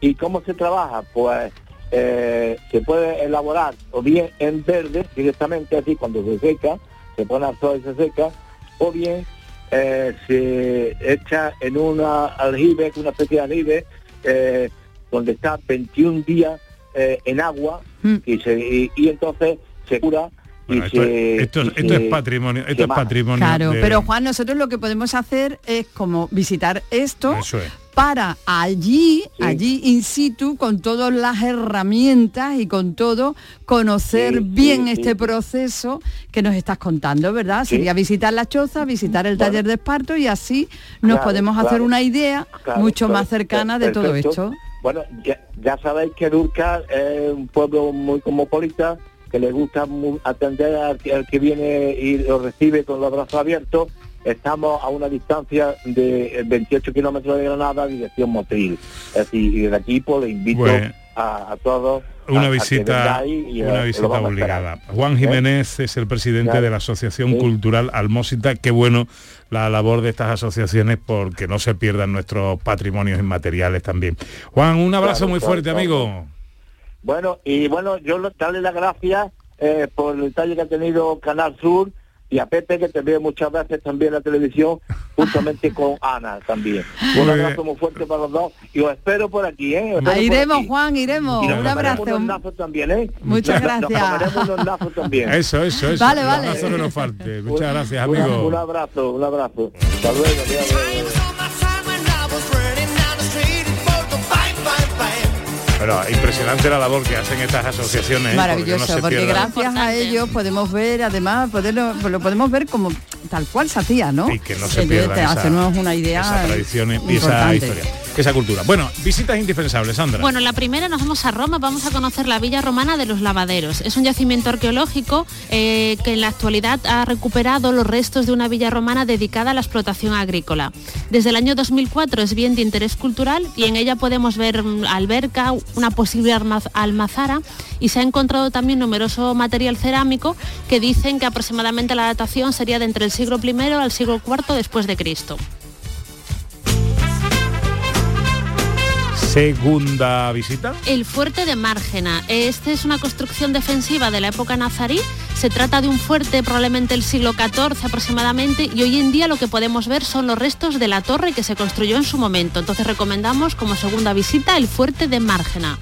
y cómo se trabaja? Pues eh, se puede elaborar o bien en verde directamente, así cuando se seca, se pone al sol y se seca, o bien eh, se echa en una aljibe, una especie de aljibe, eh, donde está 21 días eh, en agua y, se, y, y entonces se cura y Bueno, esto, se- es- esto, y esto se es patrimonio, esto es patrimonio. Claro, de- pero Juan, nosotros lo que podemos hacer es como visitar esto es. para allí, allí in situ, con todas las herramientas y con todo, conocer Sí, bien sí, este sí. proceso que nos estás contando, ¿verdad? Sí. Sería visitar la choza, visitar el taller de esparto y así nos Claro, podemos hacer claro. una idea Claro, mucho más cercana de todo esto. Bueno, ya, ya sabéis que Durcal es un pueblo muy cosmopolita, que le gusta atender al que, al que viene y lo recibe con los brazos abiertos. Estamos a una distancia de eh, 28 kilómetros de Granada, dirección Motril. Es decir, y desde aquí pues le invito Bueno. a, a todos Una a visita, y, eh, una lo visita obligada. Juan Jiménez es el presidente Claro. de la Asociación Cultural Almósita. Qué bueno la labor de estas asociaciones porque no se pierdan nuestros patrimonios inmateriales también. Juan, un abrazo Claro, muy fuerte, claro. amigo. Bueno, y bueno, yo darle las gracias eh, por el detalle que ha tenido Canal Sur y a Pepe, que te veo muchas veces también en la televisión, juntamente con Ana también. Un abrazo muy fuerte para los dos y os espero por aquí, ¿eh? Os iremos, aquí. Juan, iremos. Y nos Un abrazo. unos nazos también, ¿eh? Muchas Nos- gracias. unos también. Eso, eso, eso. Vale, Un vale. abrazo que nos falte. Muchas gracias, Un- amigo. Un abrazo, un abrazo. Hasta luego. Pero impresionante la labor que hacen estas asociaciones. ¿eh? Maravilloso, porque, no gracias a ellos podemos ver, además, poderlo, lo podemos ver como tal cual se hacía, ¿no? Y que no se te- esa- hacernos una idea Esa tradición y esa historia, esa cultura. Bueno, visitas indispensables, Sandra. Bueno, la primera nos vamos a Roma, vamos a conocer la villa romana de los lavaderos. Es un yacimiento arqueológico eh, que en la actualidad ha recuperado los restos de una villa romana dedicada a la explotación agrícola. Desde el año 2004 es bien de interés cultural y en ella podemos ver mm, alberca, una posible almazara y se ha encontrado también numeroso material cerámico que dicen que aproximadamente la datación sería de entre el siglo I al siglo IV después de Cristo. Segunda visita. El fuerte de Márgena. Este es una construcción defensiva de la época nazarí. Se trata de un fuerte probablemente el siglo XIV aproximadamente y hoy en día lo que podemos ver son los restos de la torre que se construyó en su momento. Entonces recomendamos como segunda visita el fuerte de Márgena.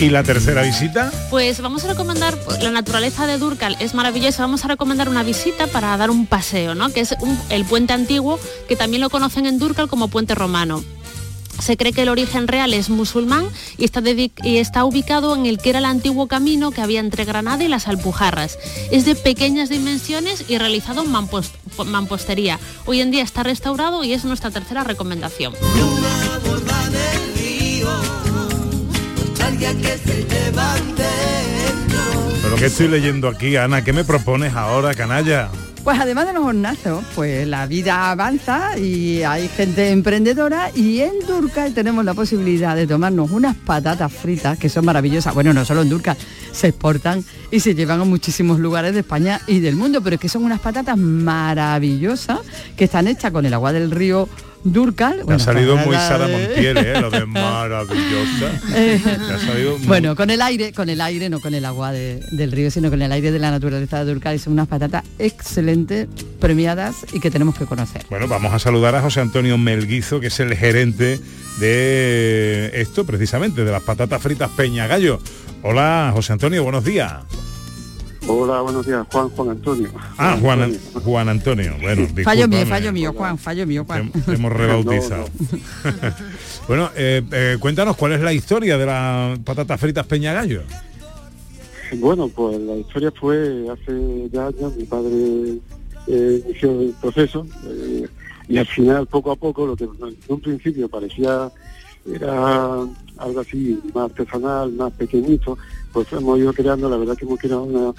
Y la tercera visita. Pues vamos a recomendar, la naturaleza de Durcal es maravillosa, vamos a recomendar una visita para dar un paseo, ¿no? que es un- el puente antiguo, que también lo conocen en Durcal como puente romano. Se cree que el origen real es musulmán y está, y está ubicado en el que era el antiguo camino que había entre Granada y las Alpujarras. Es de pequeñas dimensiones y realizado en mampos- mampostería. Hoy en día está restaurado y es nuestra tercera recomendación. Pero que estoy leyendo aquí, Ana, ¿qué me propones ahora, canalla? Pues además de los hornazos, pues la vida avanza y hay gente emprendedora y en Durcal tenemos la posibilidad de tomarnos unas patatas fritas que son maravillosas. Bueno, no solo en Durcal, se exportan y se llevan a muchísimos lugares de España y del mundo, pero es que son unas patatas maravillosas que están hechas con el agua del río Durcal. Te ha salido muy Sara Montiel, ¿eh? Lo de maravillosa. Eh, muy- bueno, con el aire, con el aire, no con el agua de- del río, sino con el aire de la naturaleza de Durcal. Y son unas patatas excelentes, premiadas y que tenemos que conocer. Bueno, vamos a saludar a José Antonio Melguizo, que es el gerente de esto, precisamente, de las patatas fritas Peña Gallo. Hola, José Antonio, buenos días. Hola, buenos días, Juan, Juan Antonio. Ah, Juan, Juan Antonio. Bueno, Fallo mío, fallo mío, Juan, fallo mío, Juan. Te hemos rebautizado. bueno, eh, eh, cuéntanos cuál es la historia de las patatas fritas Peña Gallo. Bueno, pues la historia fue hace ya años, mi padre eh, inició el proceso eh, y al final, poco a poco, lo que en un principio parecía era algo así más artesanal, más pequeñito, pues hemos ido creando, la verdad que hemos creado una,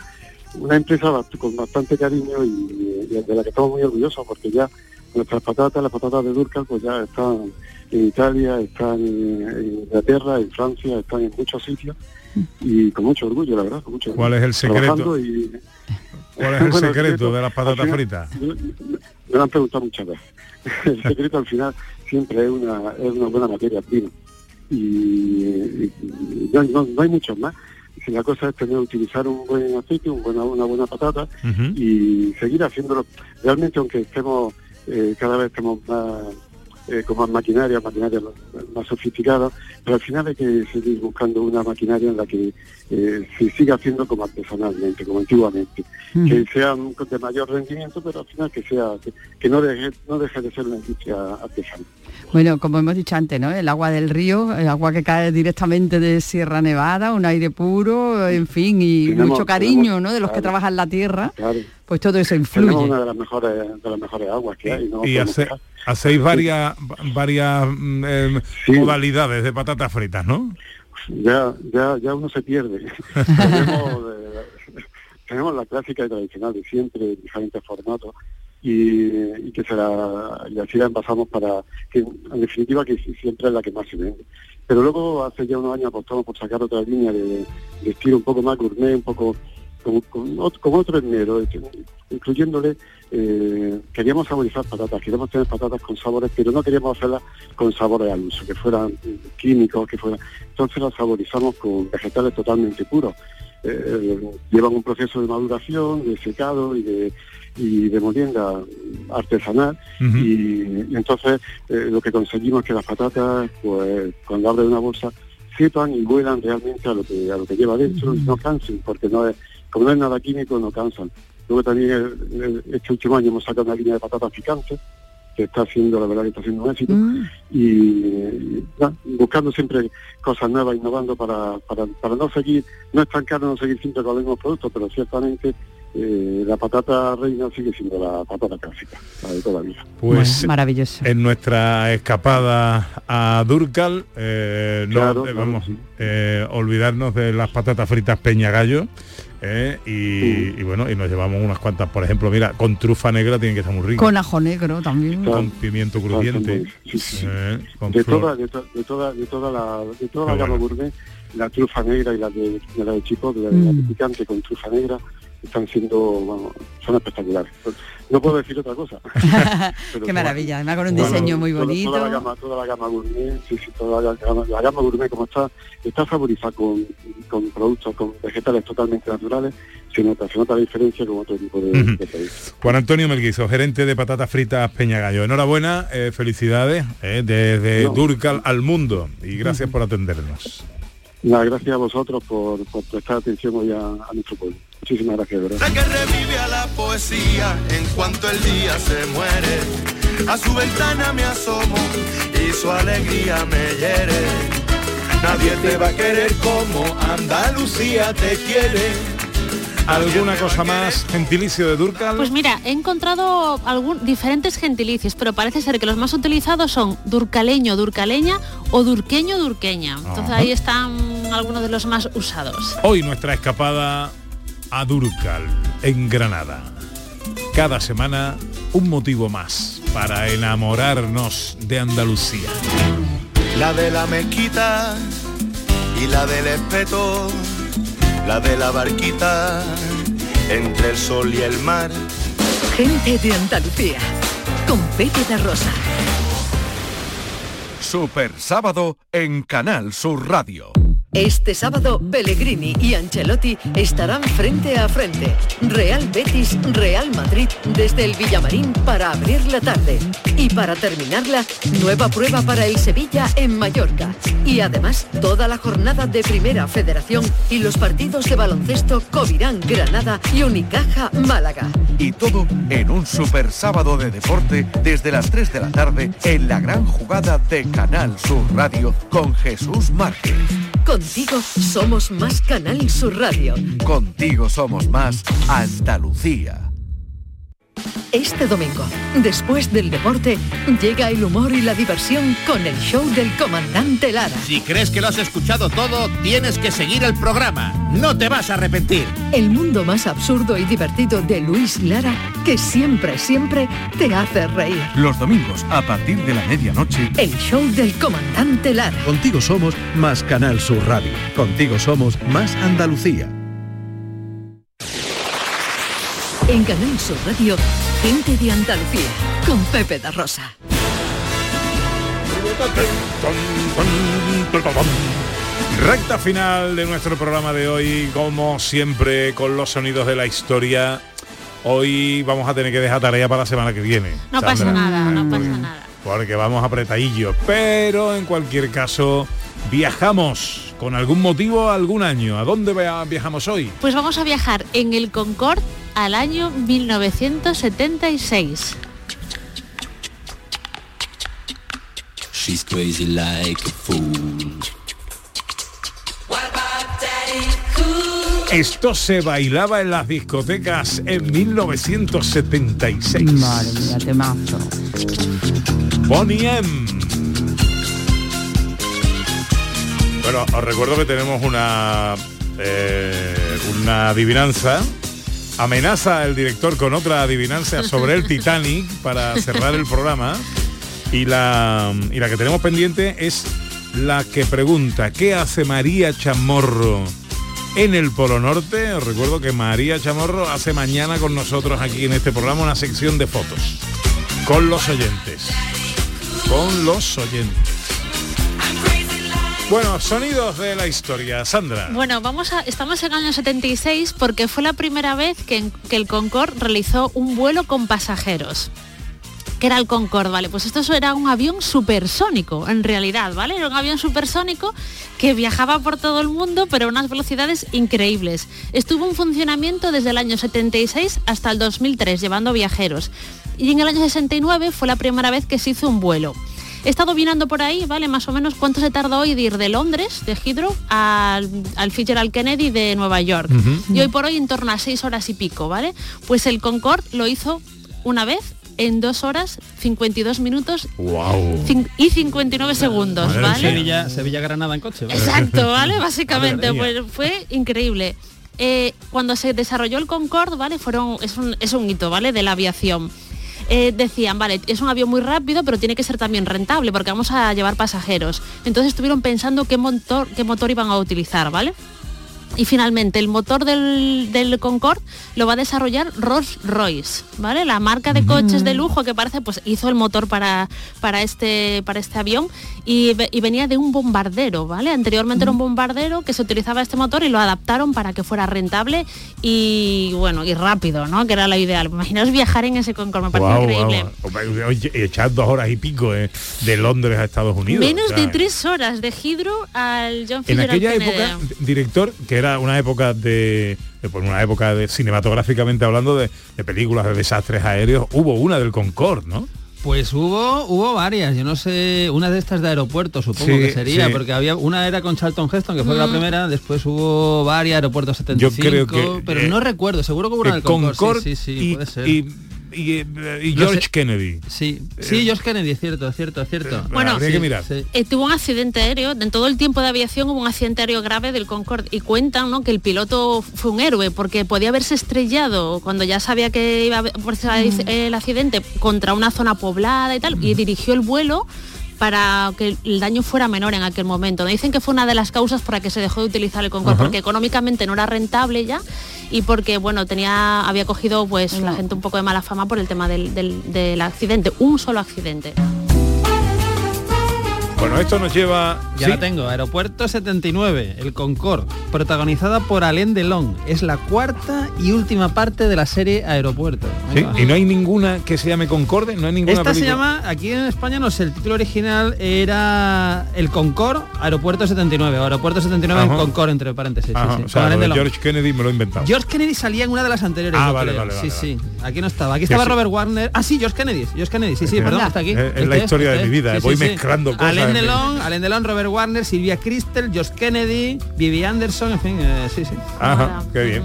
una empresa con bastante cariño y, y de la que estamos muy orgullosos porque ya nuestras patatas, las patatas de Durcal, pues ya están en Italia, están en, en Inglaterra, en Francia, están en muchos sitios y con mucho orgullo, la verdad, con mucho ¿Cuál es el secreto? Y- ¿Cuál es el Bueno, secreto de las patatas al final, fritas? Me, lo han preguntado muchas veces. El secreto al final siempre es una, es una buena materia prima. Y, y- y no, no- no hay muchos más. Si la cosa es tener utilizar un buen aceite, un buena, una buena patata y seguir haciéndolo. Realmente, aunque estemos eh, cada vez estemos más eh, con más maquinaria, maquinaria más, sofisticada, pero al final hay que seguir buscando una maquinaria en la que eh, se siga haciendo como artesanalmente, como antiguamente, que sea de mayor rendimiento, pero al final que sea que, que no deje no deje de ser una industria artesana. Bueno, como hemos dicho antes, ¿no? El agua del río, el agua que cae directamente de Sierra Nevada, un aire puro, en fin, y Tenemos- mucho cariño, tenemos- ¿no? De los que trabajan la tierra, Claro. pues todo eso Tenemos influye. una de las mejores de las mejores aguas que hay. ¿no? Y hace- hacéis varias varias mm, eh, modalidades de patatas fritas, ¿no? ya, ya, ya uno se pierde. tenemos, eh, tenemos la clásica y tradicional de siempre, en diferentes formatos, y, que será, y así la envasamos para, que en definitiva que siempre es la que más se vende. Pero luego hace ya unos años apostamos por sacar otra línea de, de estilo un poco más gourmet, un poco con, con, ot- con otro esmero, este, incluyéndole, eh, queríamos saborizar patatas, queríamos tener patatas con sabores, pero no queríamos hacerlas con sabores al uso, que fueran químicos, que fueran... Entonces las saborizamos con vegetales totalmente puros. Eh, llevan un proceso de maduración, de secado y de, y de molienda artesanal. Y, y entonces eh, lo que conseguimos es que las patatas, pues cuando abren una bolsa, sepan y huelan realmente a lo que a lo que lleva dentro y no cansen, porque no es, como no es nada químico, no cansan. Luego también el- el- este último año hemos sacado una línea de patatas picantes, que está haciendo, la verdad que está haciendo un éxito, y, y, buscando siempre cosas nuevas, innovando para, para, para no seguir, no estancarnos, no seguir siempre con los mismos productos, pero ciertamente eh, la patata reina sigue siendo la patata clásica, la de toda la vida. Pues maravilloso. en nuestra escapada a Durcal, eh, no Claro, debemos eh, olvidarnos de las patatas fritas Peña Gallo. eh, y, y bueno, y nos llevamos unas cuantas, por ejemplo, mira, con trufa negra tienen que estar muy ricas. Con ajo negro también. Con pimiento crujiente. eh, de toda, de, to- de toda, de toda la, de toda la gama bueno. gourmet, la trufa negra y la de, la de chipotle, la de picante con trufa negra, están siendo, bueno, son espectaculares. No puedo decir otra cosa. Qué maravilla, además con un Bueno, diseño muy bonito. Toda la gama, toda la gama gourmet, sí, sí, toda la gama, la gama gourmet como está, está saborizada con, con productos, con vegetales totalmente naturales, se nota, se nota la diferencia con otro tipo de, Ujú. de productos. Juan Antonio Melguizo, gerente de patatas fritas Peña Gallo. Enhorabuena, eh, felicidades eh, desde No. Durcal al mundo y gracias por atendernos. Nada, gracias a vosotros por, por prestar atención hoy a, a nuestro pueblo. Muchísimas gracias, de verdad. La que revive a la poesía en cuanto el día se muere. A su ventana me asomo y su alegría me hiere. Nadie te va a querer como Andalucía te quiere. ¿Alguna cosa más gentilicio de Durcal? Pues mira, he encontrado algún, diferentes gentilicios, pero parece ser que los más utilizados son durcaleño, durcaleña o durqueño, durqueña. Entonces Ajá. ahí están algunos de los más usados. Hoy nuestra escapada a Durcal, en Granada. Cada semana un motivo más para enamorarnos de Andalucía. La de la mezquita y la del espeto, la de la barquita entre el sol y el mar. Gente de Andalucía. Con Pepe de Rosa. Super sábado en Canal Sur Radio. Este sábado, Pellegrini y Ancelotti estarán frente a frente. Real Betis, Real Madrid, desde el Villamarín para abrir la tarde. Y para terminarla, nueva prueba para el Sevilla en Mallorca. Y además, toda la jornada de Primera Federación y los partidos de baloncesto Covirán, Granada y Unicaja, Málaga. Y todo en un super sábado de deporte desde las 3 de la tarde en la gran jugada de Canal Sur Radio con Jesús Márquez. Contigo somos más Canal Sur Radio. Contigo somos más Andalucía. Este domingo, después del deporte, llega el humor y la diversión con el show del comandante Lara. Si crees que lo has escuchado todo, tienes que seguir el programa. No te vas a arrepentir. El mundo más absurdo y divertido de Luis Lara, que siempre, siempre te hace reír. Los domingos a partir de la medianoche. El show del comandante Lara. Contigo somos más Canal Sur Radio. Contigo somos más Andalucía. En Canal Sur Radio, gente de Andalucía, con Pepe da Rosa. Recta final de nuestro programa de hoy, como siempre, con los sonidos de la historia. Hoy vamos a tener que dejar tarea para la semana que viene. No pasa nada, no pasa nada. Porque vamos apretadillos. Pero en cualquier caso, viajamos con algún motivo algún año. ¿A dónde via- viajamos hoy? Pues vamos a viajar en el Concorde al año 1976. She's crazy like a fool. Esto se bailaba en las discotecas en 1976. Madre mía, temazo. Bonnie M. Bueno, os recuerdo que tenemos una, eh, una adivinanza. Amenaza el director con otra adivinanza sobre el Titanic para cerrar el programa. Y la, y la que tenemos pendiente es la que pregunta, ¿qué hace María Chamorro en el Polo Norte? Os recuerdo que María Chamorro hace mañana con nosotros aquí en este programa una sección de fotos. Con los oyentes. Con los oyentes. Bueno, sonidos de la historia. Sandra. Bueno, vamos a, estamos en el año 76 porque fue la primera vez que, el Concorde realizó un vuelo con pasajeros que era el Concorde, ¿vale? Pues esto era un avión supersónico, en realidad, ¿vale? Era un avión supersónico que viajaba por todo el mundo, pero a unas velocidades increíbles. Estuvo en funcionamiento desde el año 76 hasta el 2003, llevando viajeros. Y en el año 69 fue la primera vez que se hizo un vuelo. He estado mirando por ahí, ¿vale? Más o menos cuánto se tardó hoy de ir de Londres, de Heathrow, al, al Fitzgerald Kennedy de Nueva York. Y hoy por hoy en torno a seis horas y pico, ¿vale? Pues el Concorde lo hizo una vez en dos horas 52 minutos Wow. y 59 segundos, ¿vale? Sevilla, Sevilla Granada en coche. ¿vale? Exacto, ¿vale? Básicamente, pues fue increíble. Eh, cuando se desarrolló el Concorde, ¿vale? Fueron, es, un, es un hito, ¿vale? De la aviación. Eh, decían, vale, es un avión muy rápido, pero tiene que ser también rentable porque vamos a llevar pasajeros. Entonces estuvieron pensando qué motor, qué motor iban a utilizar, ¿vale? Y finalmente el motor del, del Concorde lo va a desarrollar Rolls Royce, ¿vale? La marca de coches de lujo que parece, pues hizo el motor para, para, este, para este avión y, ve- y venía de un bombardero, ¿vale? Anteriormente era un bombardero que se utilizaba este motor y lo adaptaron para que fuera rentable y bueno, y rápido, ¿no? Que era lo ideal. Imaginaos viajar en ese Concorde, me parece increíble. Oye, echar dos horas y pico eh, de Londres a Estados Unidos. Menos o sea, de tres horas de Heathrow al John En Fitzgerald aquella Kennedy. época, director, que era una época de, de, pues, una época de cinematográficamente hablando de, de películas de desastres aéreos, hubo una del Concorde, ¿no? Pues hubo, hubo varias, yo no sé, una de estas de aeropuertos supongo Sí, que sería, sí. porque había una era con Charlton Heston, que fue la Mm. primera, después hubo varias, aeropuertos 75, creo que, pero eh, no recuerdo, seguro que hubo una Eh, del Concorde, Concorde sí, sí, sí, y, puede ser. y- y, eh, No George sé. Kennedy. Sí, sí, George Kennedy, es cierto, es cierto, es cierto. Bueno, habría que mirar. sí. Eh, tuvo un accidente aéreo, en todo el tiempo de aviación hubo un accidente aéreo grave del Concorde y cuentan ¿no? que el piloto fue un héroe porque podía haberse estrellado cuando ya sabía que iba a haber- por el el accidente contra una zona poblada y tal y dirigió el vuelo para que el daño fuera menor en aquel momento. Me dicen que fue una de las causas por la que se dejó de utilizar el Concorde, porque económicamente no era rentable ya y porque bueno tenía había cogido pues la gente un poco de mala fama por el tema del, del- del accidente, un solo accidente. Bueno, esto nos lleva... Ya ¿sí? la tengo, Aeropuerto 79, el Concorde, protagonizada por Alain Delon. Es la cuarta y última parte de la serie Aeropuerto. Sí. Y no hay ninguna que se llame Concorde, no hay ninguna Esta se llama, aquí en España no sé, el título original era El Concorde, Aeropuerto 79, o Aeropuerto 79 en Ajá. Concorde, entre paréntesis. sí, o sea, lo de. George Kennedy me lo he inventado. George Kennedy salía en una de las anteriores. Ah, vale, creo. vale, Sí, vale, sí. Aquí no estaba. Aquí estaba. Robert Warner. Ah, sí, George Kennedy. George Kennedy. Sí, sí, perdón, está aquí. Es- la historia de mi vida, voy mezclando cosas Alain Delon, Alain Delon, Robert Warner, Silvia Christel, George Kennedy, Vivi Anderson, en fin, eh, sí, sí. Ajá, qué bien.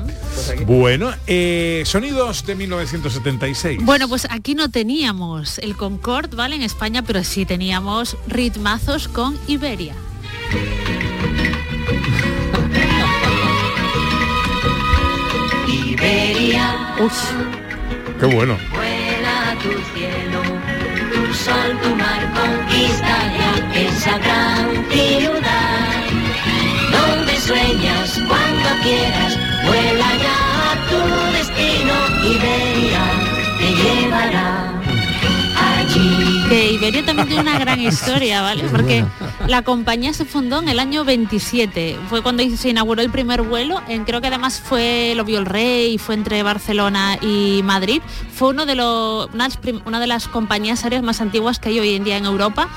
Bueno, eh, sonidos de 1976. Bueno, pues aquí no teníamos el Concorde, ¿vale? En España, pero sí teníamos ritmazos con Iberia. Iberia, Qué bueno. vuela a tu cielo, tu sol, tu mar conquista ya esa gran ciudad. Donde sueñas cuando quieras, vuela ya a tu destino, Iberia te llevará. Que Iberia también tiene una gran historia, ¿vale? Porque la compañía se fundó en el año 27. Fue cuando se inauguró el primer vuelo. En, creo que además fue, lo vio el rey, fue entre Barcelona y Madrid. Fue uno de los, una, de las prim- una de las compañías aéreas más antiguas que hay hoy en día en Europa.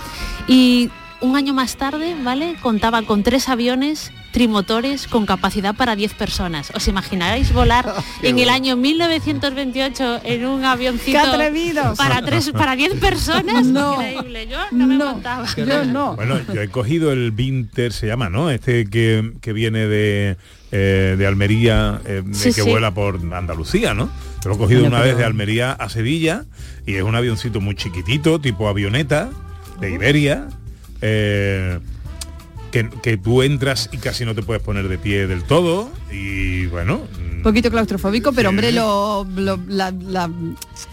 Y un año más tarde, ¿vale? Contaba con tres aviones trimotores con capacidad para 10 personas. ¿Os imagináis volar en el año 1928 en un avioncito ¡Qué atrevidos! para tres para 10 personas? No. Increíble. Yo no me montaba. Yo no. Bueno, yo he cogido el Vinter, se llama, ¿no? Este que, que viene de, eh, de Almería, eh, Sí, que sí. vuela por Andalucía, ¿no? Lo he cogido una pero- vez de Almería a Sevilla y es un avioncito muy chiquitito, tipo avioneta, de Iberia. eh, que, que tú entras y casi no te puedes poner de pie del todo y bueno Un poquito claustrofóbico, pero hombre, lo, lo- la, la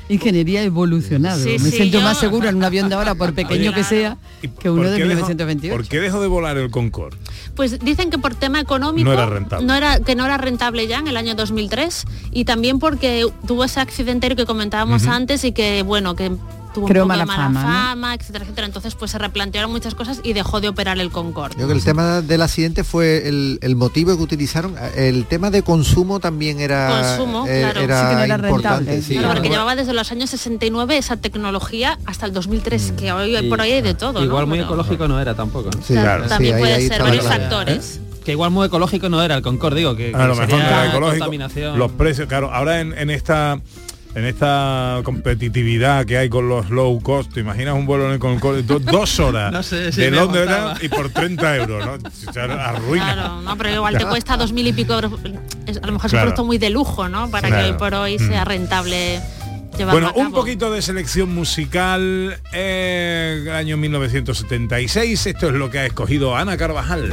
ingeniería ha evolucionado. Sí, Me sí, siento yo- más seguro en un avión de ahora, por pequeño que sea, que uno ¿por de qué dejó- 1928. ¿Por qué dejó de volar el Concorde? Pues dicen que por tema económico No era rentable. no era- que no era rentable ya en el año 2003 y también porque tuvo ese accidente que comentábamos antes y que bueno que tuvo Creó un poco mala de mala fama, etcétera, etcétera. Entonces pues se replantearon muchas cosas y dejó de operar el Concorde. Yo creo que el tema del accidente fue el, el motivo que utilizaron. El tema de consumo también era, Consumo, eh, claro. era Sí que no era importante. rentable. sí. Claro, porque llevaba desde los años 69 esa tecnología hasta el 2003, que hoy por hoy hay de todo, Igual ¿no? muy Pero- ecológico no era tampoco. Sí, claro. También Sí, ahí- puede ahí ser varios claro. factores. Que igual muy ecológico no era el Concorde, digo, que, que a lo mejor no era ecológico contaminación. los precios claro ahora en, en esta en esta competitividad que hay con los low cost te imaginas un vuelo en el Concorde do- dos horas No sé si de Londres y por 30 euros ¿no? O sea, arruina Claro, no, pero igual te cuesta dos mil y pico euros. A lo mejor es un Claro. producto muy de lujo, ¿no? Para Claro. que hoy por hoy Mm. sea rentable bueno un poquito de selección musical eh, año 1976 esto es lo que ha escogido Ana Carvajal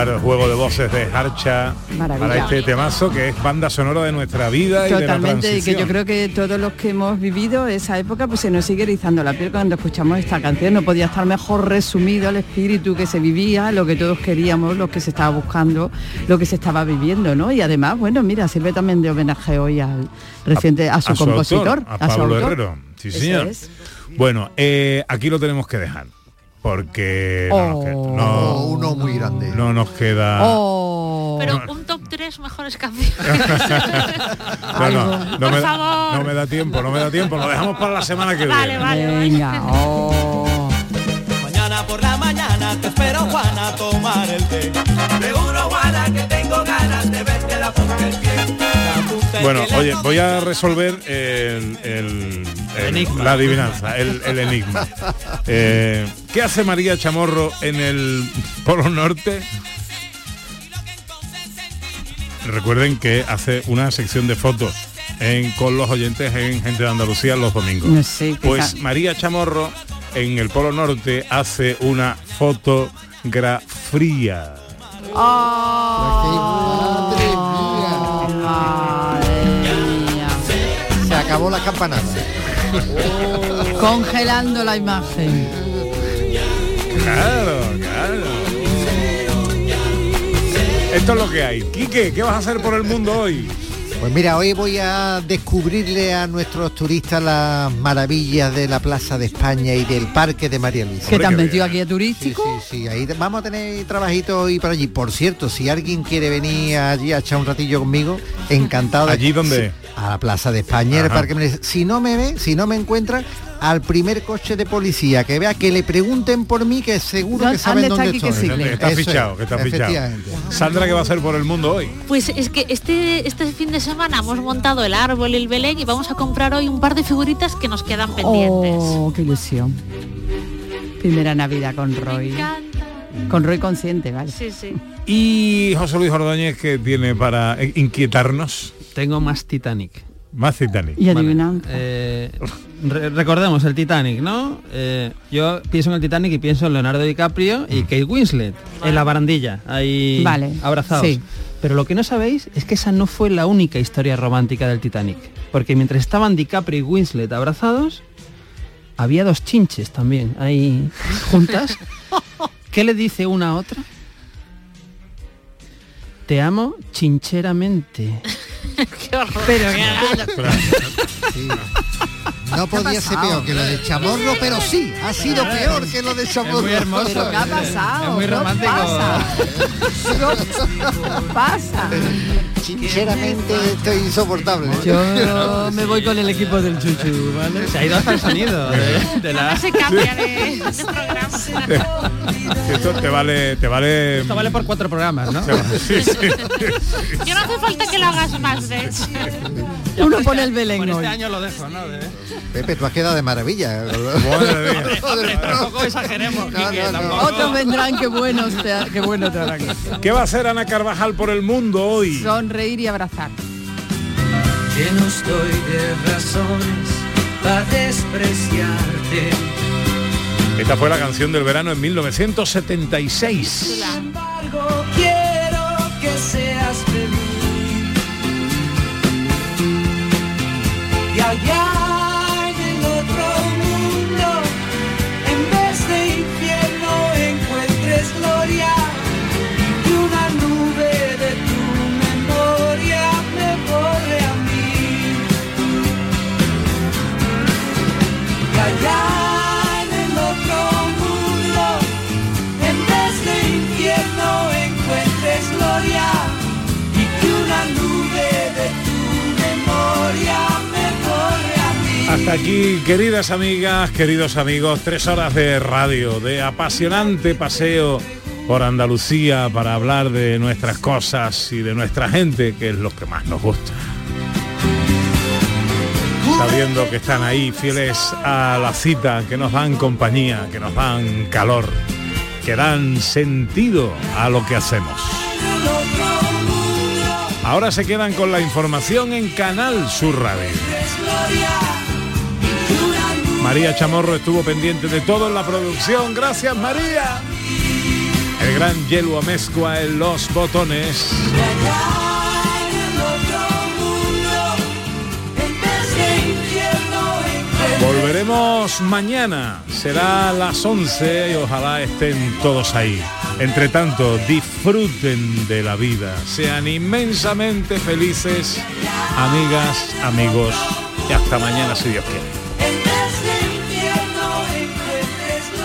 espectacular el juego de voces de Harcha Maravilla. para este temazo que es banda sonora de nuestra vida y de la Totalmente, y que transición. yo creo que todos los que hemos vivido esa época, pues se nos sigue erizando la piel cuando escuchamos esta canción. No podía estar mejor resumido el espíritu que se vivía, lo que todos queríamos, lo que se estaba buscando, lo que se estaba viviendo, ¿no? Y además, bueno, mira, sirve también de homenaje hoy al reciente, a, su compositor, autor, a a su Pablo autor. Herrero. Sí, señor. es. Bueno, eh, aquí lo tenemos que dejar. Porque no, nos queda, no- Oh, uno muy grande. no nos queda. Oh. Pero un top 3 mejores canciones. No, no, no Por me, da, favor. no me da tiempo, no me da tiempo. Lo dejamos para la semana que Vale, viene. vale, vale. Venga, oh. Mañana por la mañana te espero Juana a tomar el té. Seguro Juana que tengo ganas de verte la punta del pie. Bueno, oye, voy a resolver el- el- Enigma. la adivinanza, el, el enigma. Eh, ¿Qué hace María Chamorro en el Polo Norte? Recuerden que hace una sección de fotos en- con los oyentes en Gente de Andalucía los domingos. No sé, qué Pues María Chamorro en el Polo Norte hace una fotografía. Se acabó la campanada. Congelando la imagen. Claro, claro. Esto es lo que hay. Quique, ¿qué vas a hacer por el mundo hoy? Pues mira, hoy voy a descubrirle a nuestros turistas las maravillas de la Plaza de España y del Parque de María Luisa. ¿Qué te has metido aquí a turístico? Sí, sí, ahí te- vamos a tener trabajito hoy por allí. Por cierto, si alguien quiere venir allí a echar un ratillo conmigo, encantado. de- ¿Allí dónde? Sí, a la Plaza de España, el. Parque de María Luisa. Si no me ve, si no me encuentra, al primer coche de policía que vea que le pregunten por mí, que seguro que ¿Dónde saben dónde estoy. Que está Eso es, fichado, que está fichado. Sandra, ¿qué va a hacer por el mundo hoy? Pues es que este, este fin de semana hemos montado el árbol y el Belén y vamos a comprar hoy un par de figuritas que nos quedan pendientes. Oh, qué ilusión. Primera Navidad con Roy. Con Roy consciente, ¿vale? Sí, sí. Y José Luis Ordóñez, que tiene para inquietarnos? Tengo más Titanic. Más Titanic. Y adivinanza. Eh, re- recordemos el Titanic, ¿no? Eh, yo pienso en el Titanic y pienso en Leonardo DiCaprio y Kate Winslet en la barandilla, ahí Vale, abrazados. sí. Pero lo que no sabéis es que esa no fue la única historia romántica del Titanic, porque mientras estaban DiCaprio y Winslet abrazados, había dos chinches también ahí juntas. ¿Qué le dice una a otra? Te amo chincheramente. Qué horror. Pero Sí. No podía ser peor que lo de Chamorro, pero sí, ha sido peor que lo de Chamorro. muy hermoso. ¿Pero qué ha pasado? Es muy ¿Qué romántico. pasa? ¿Qué pasa? Sinceramente estoy insoportable. Yo me voy con el equipo del Chuchu, ¿vale? Se ha ido hasta el sonido de, de la... Se cambia de, de programa. Esto te vale, te vale. Esto vale por cuatro programas, ¿no? Sí, sí. Yo no hace falta que lo hagas más, de hecho. Uno pone el Belén Por hoy. este año lo dejo, ¿no? De- Pepe, tú has quedado de maravilla. Madre mía. Hombre, tampoco exageremos, Quique, tampoco. Otros vendrán, qué buenos te, ha- qué bueno te harán. ¿Qué va a hacer Ana Carvajal por el mundo hoy? Sonreír y abrazar. Lleno estoy de razones para despreciarte. Esta fue la canción del verano en 1976. Sin embargo, quiero que seas feliz. Y allá Aquí, queridas amigas, queridos amigos, tres horas de radio, de apasionante paseo por Andalucía para hablar de nuestras cosas y de nuestra gente, que es lo que más nos gusta. Sabiendo que están ahí fieles a la cita, que nos dan compañía, que nos dan calor, que dan sentido a lo que hacemos. Ahora se quedan con la información en Canal Sur Radio. María Chamorro estuvo pendiente de todo en la producción. Gracias María. El gran Yelu Amezcua en los botones. Volveremos mañana. Será las 11 y ojalá estén todos ahí. Entre tanto, disfruten de la vida. Sean inmensamente felices, amigas, amigos. Y hasta mañana si Dios quiere.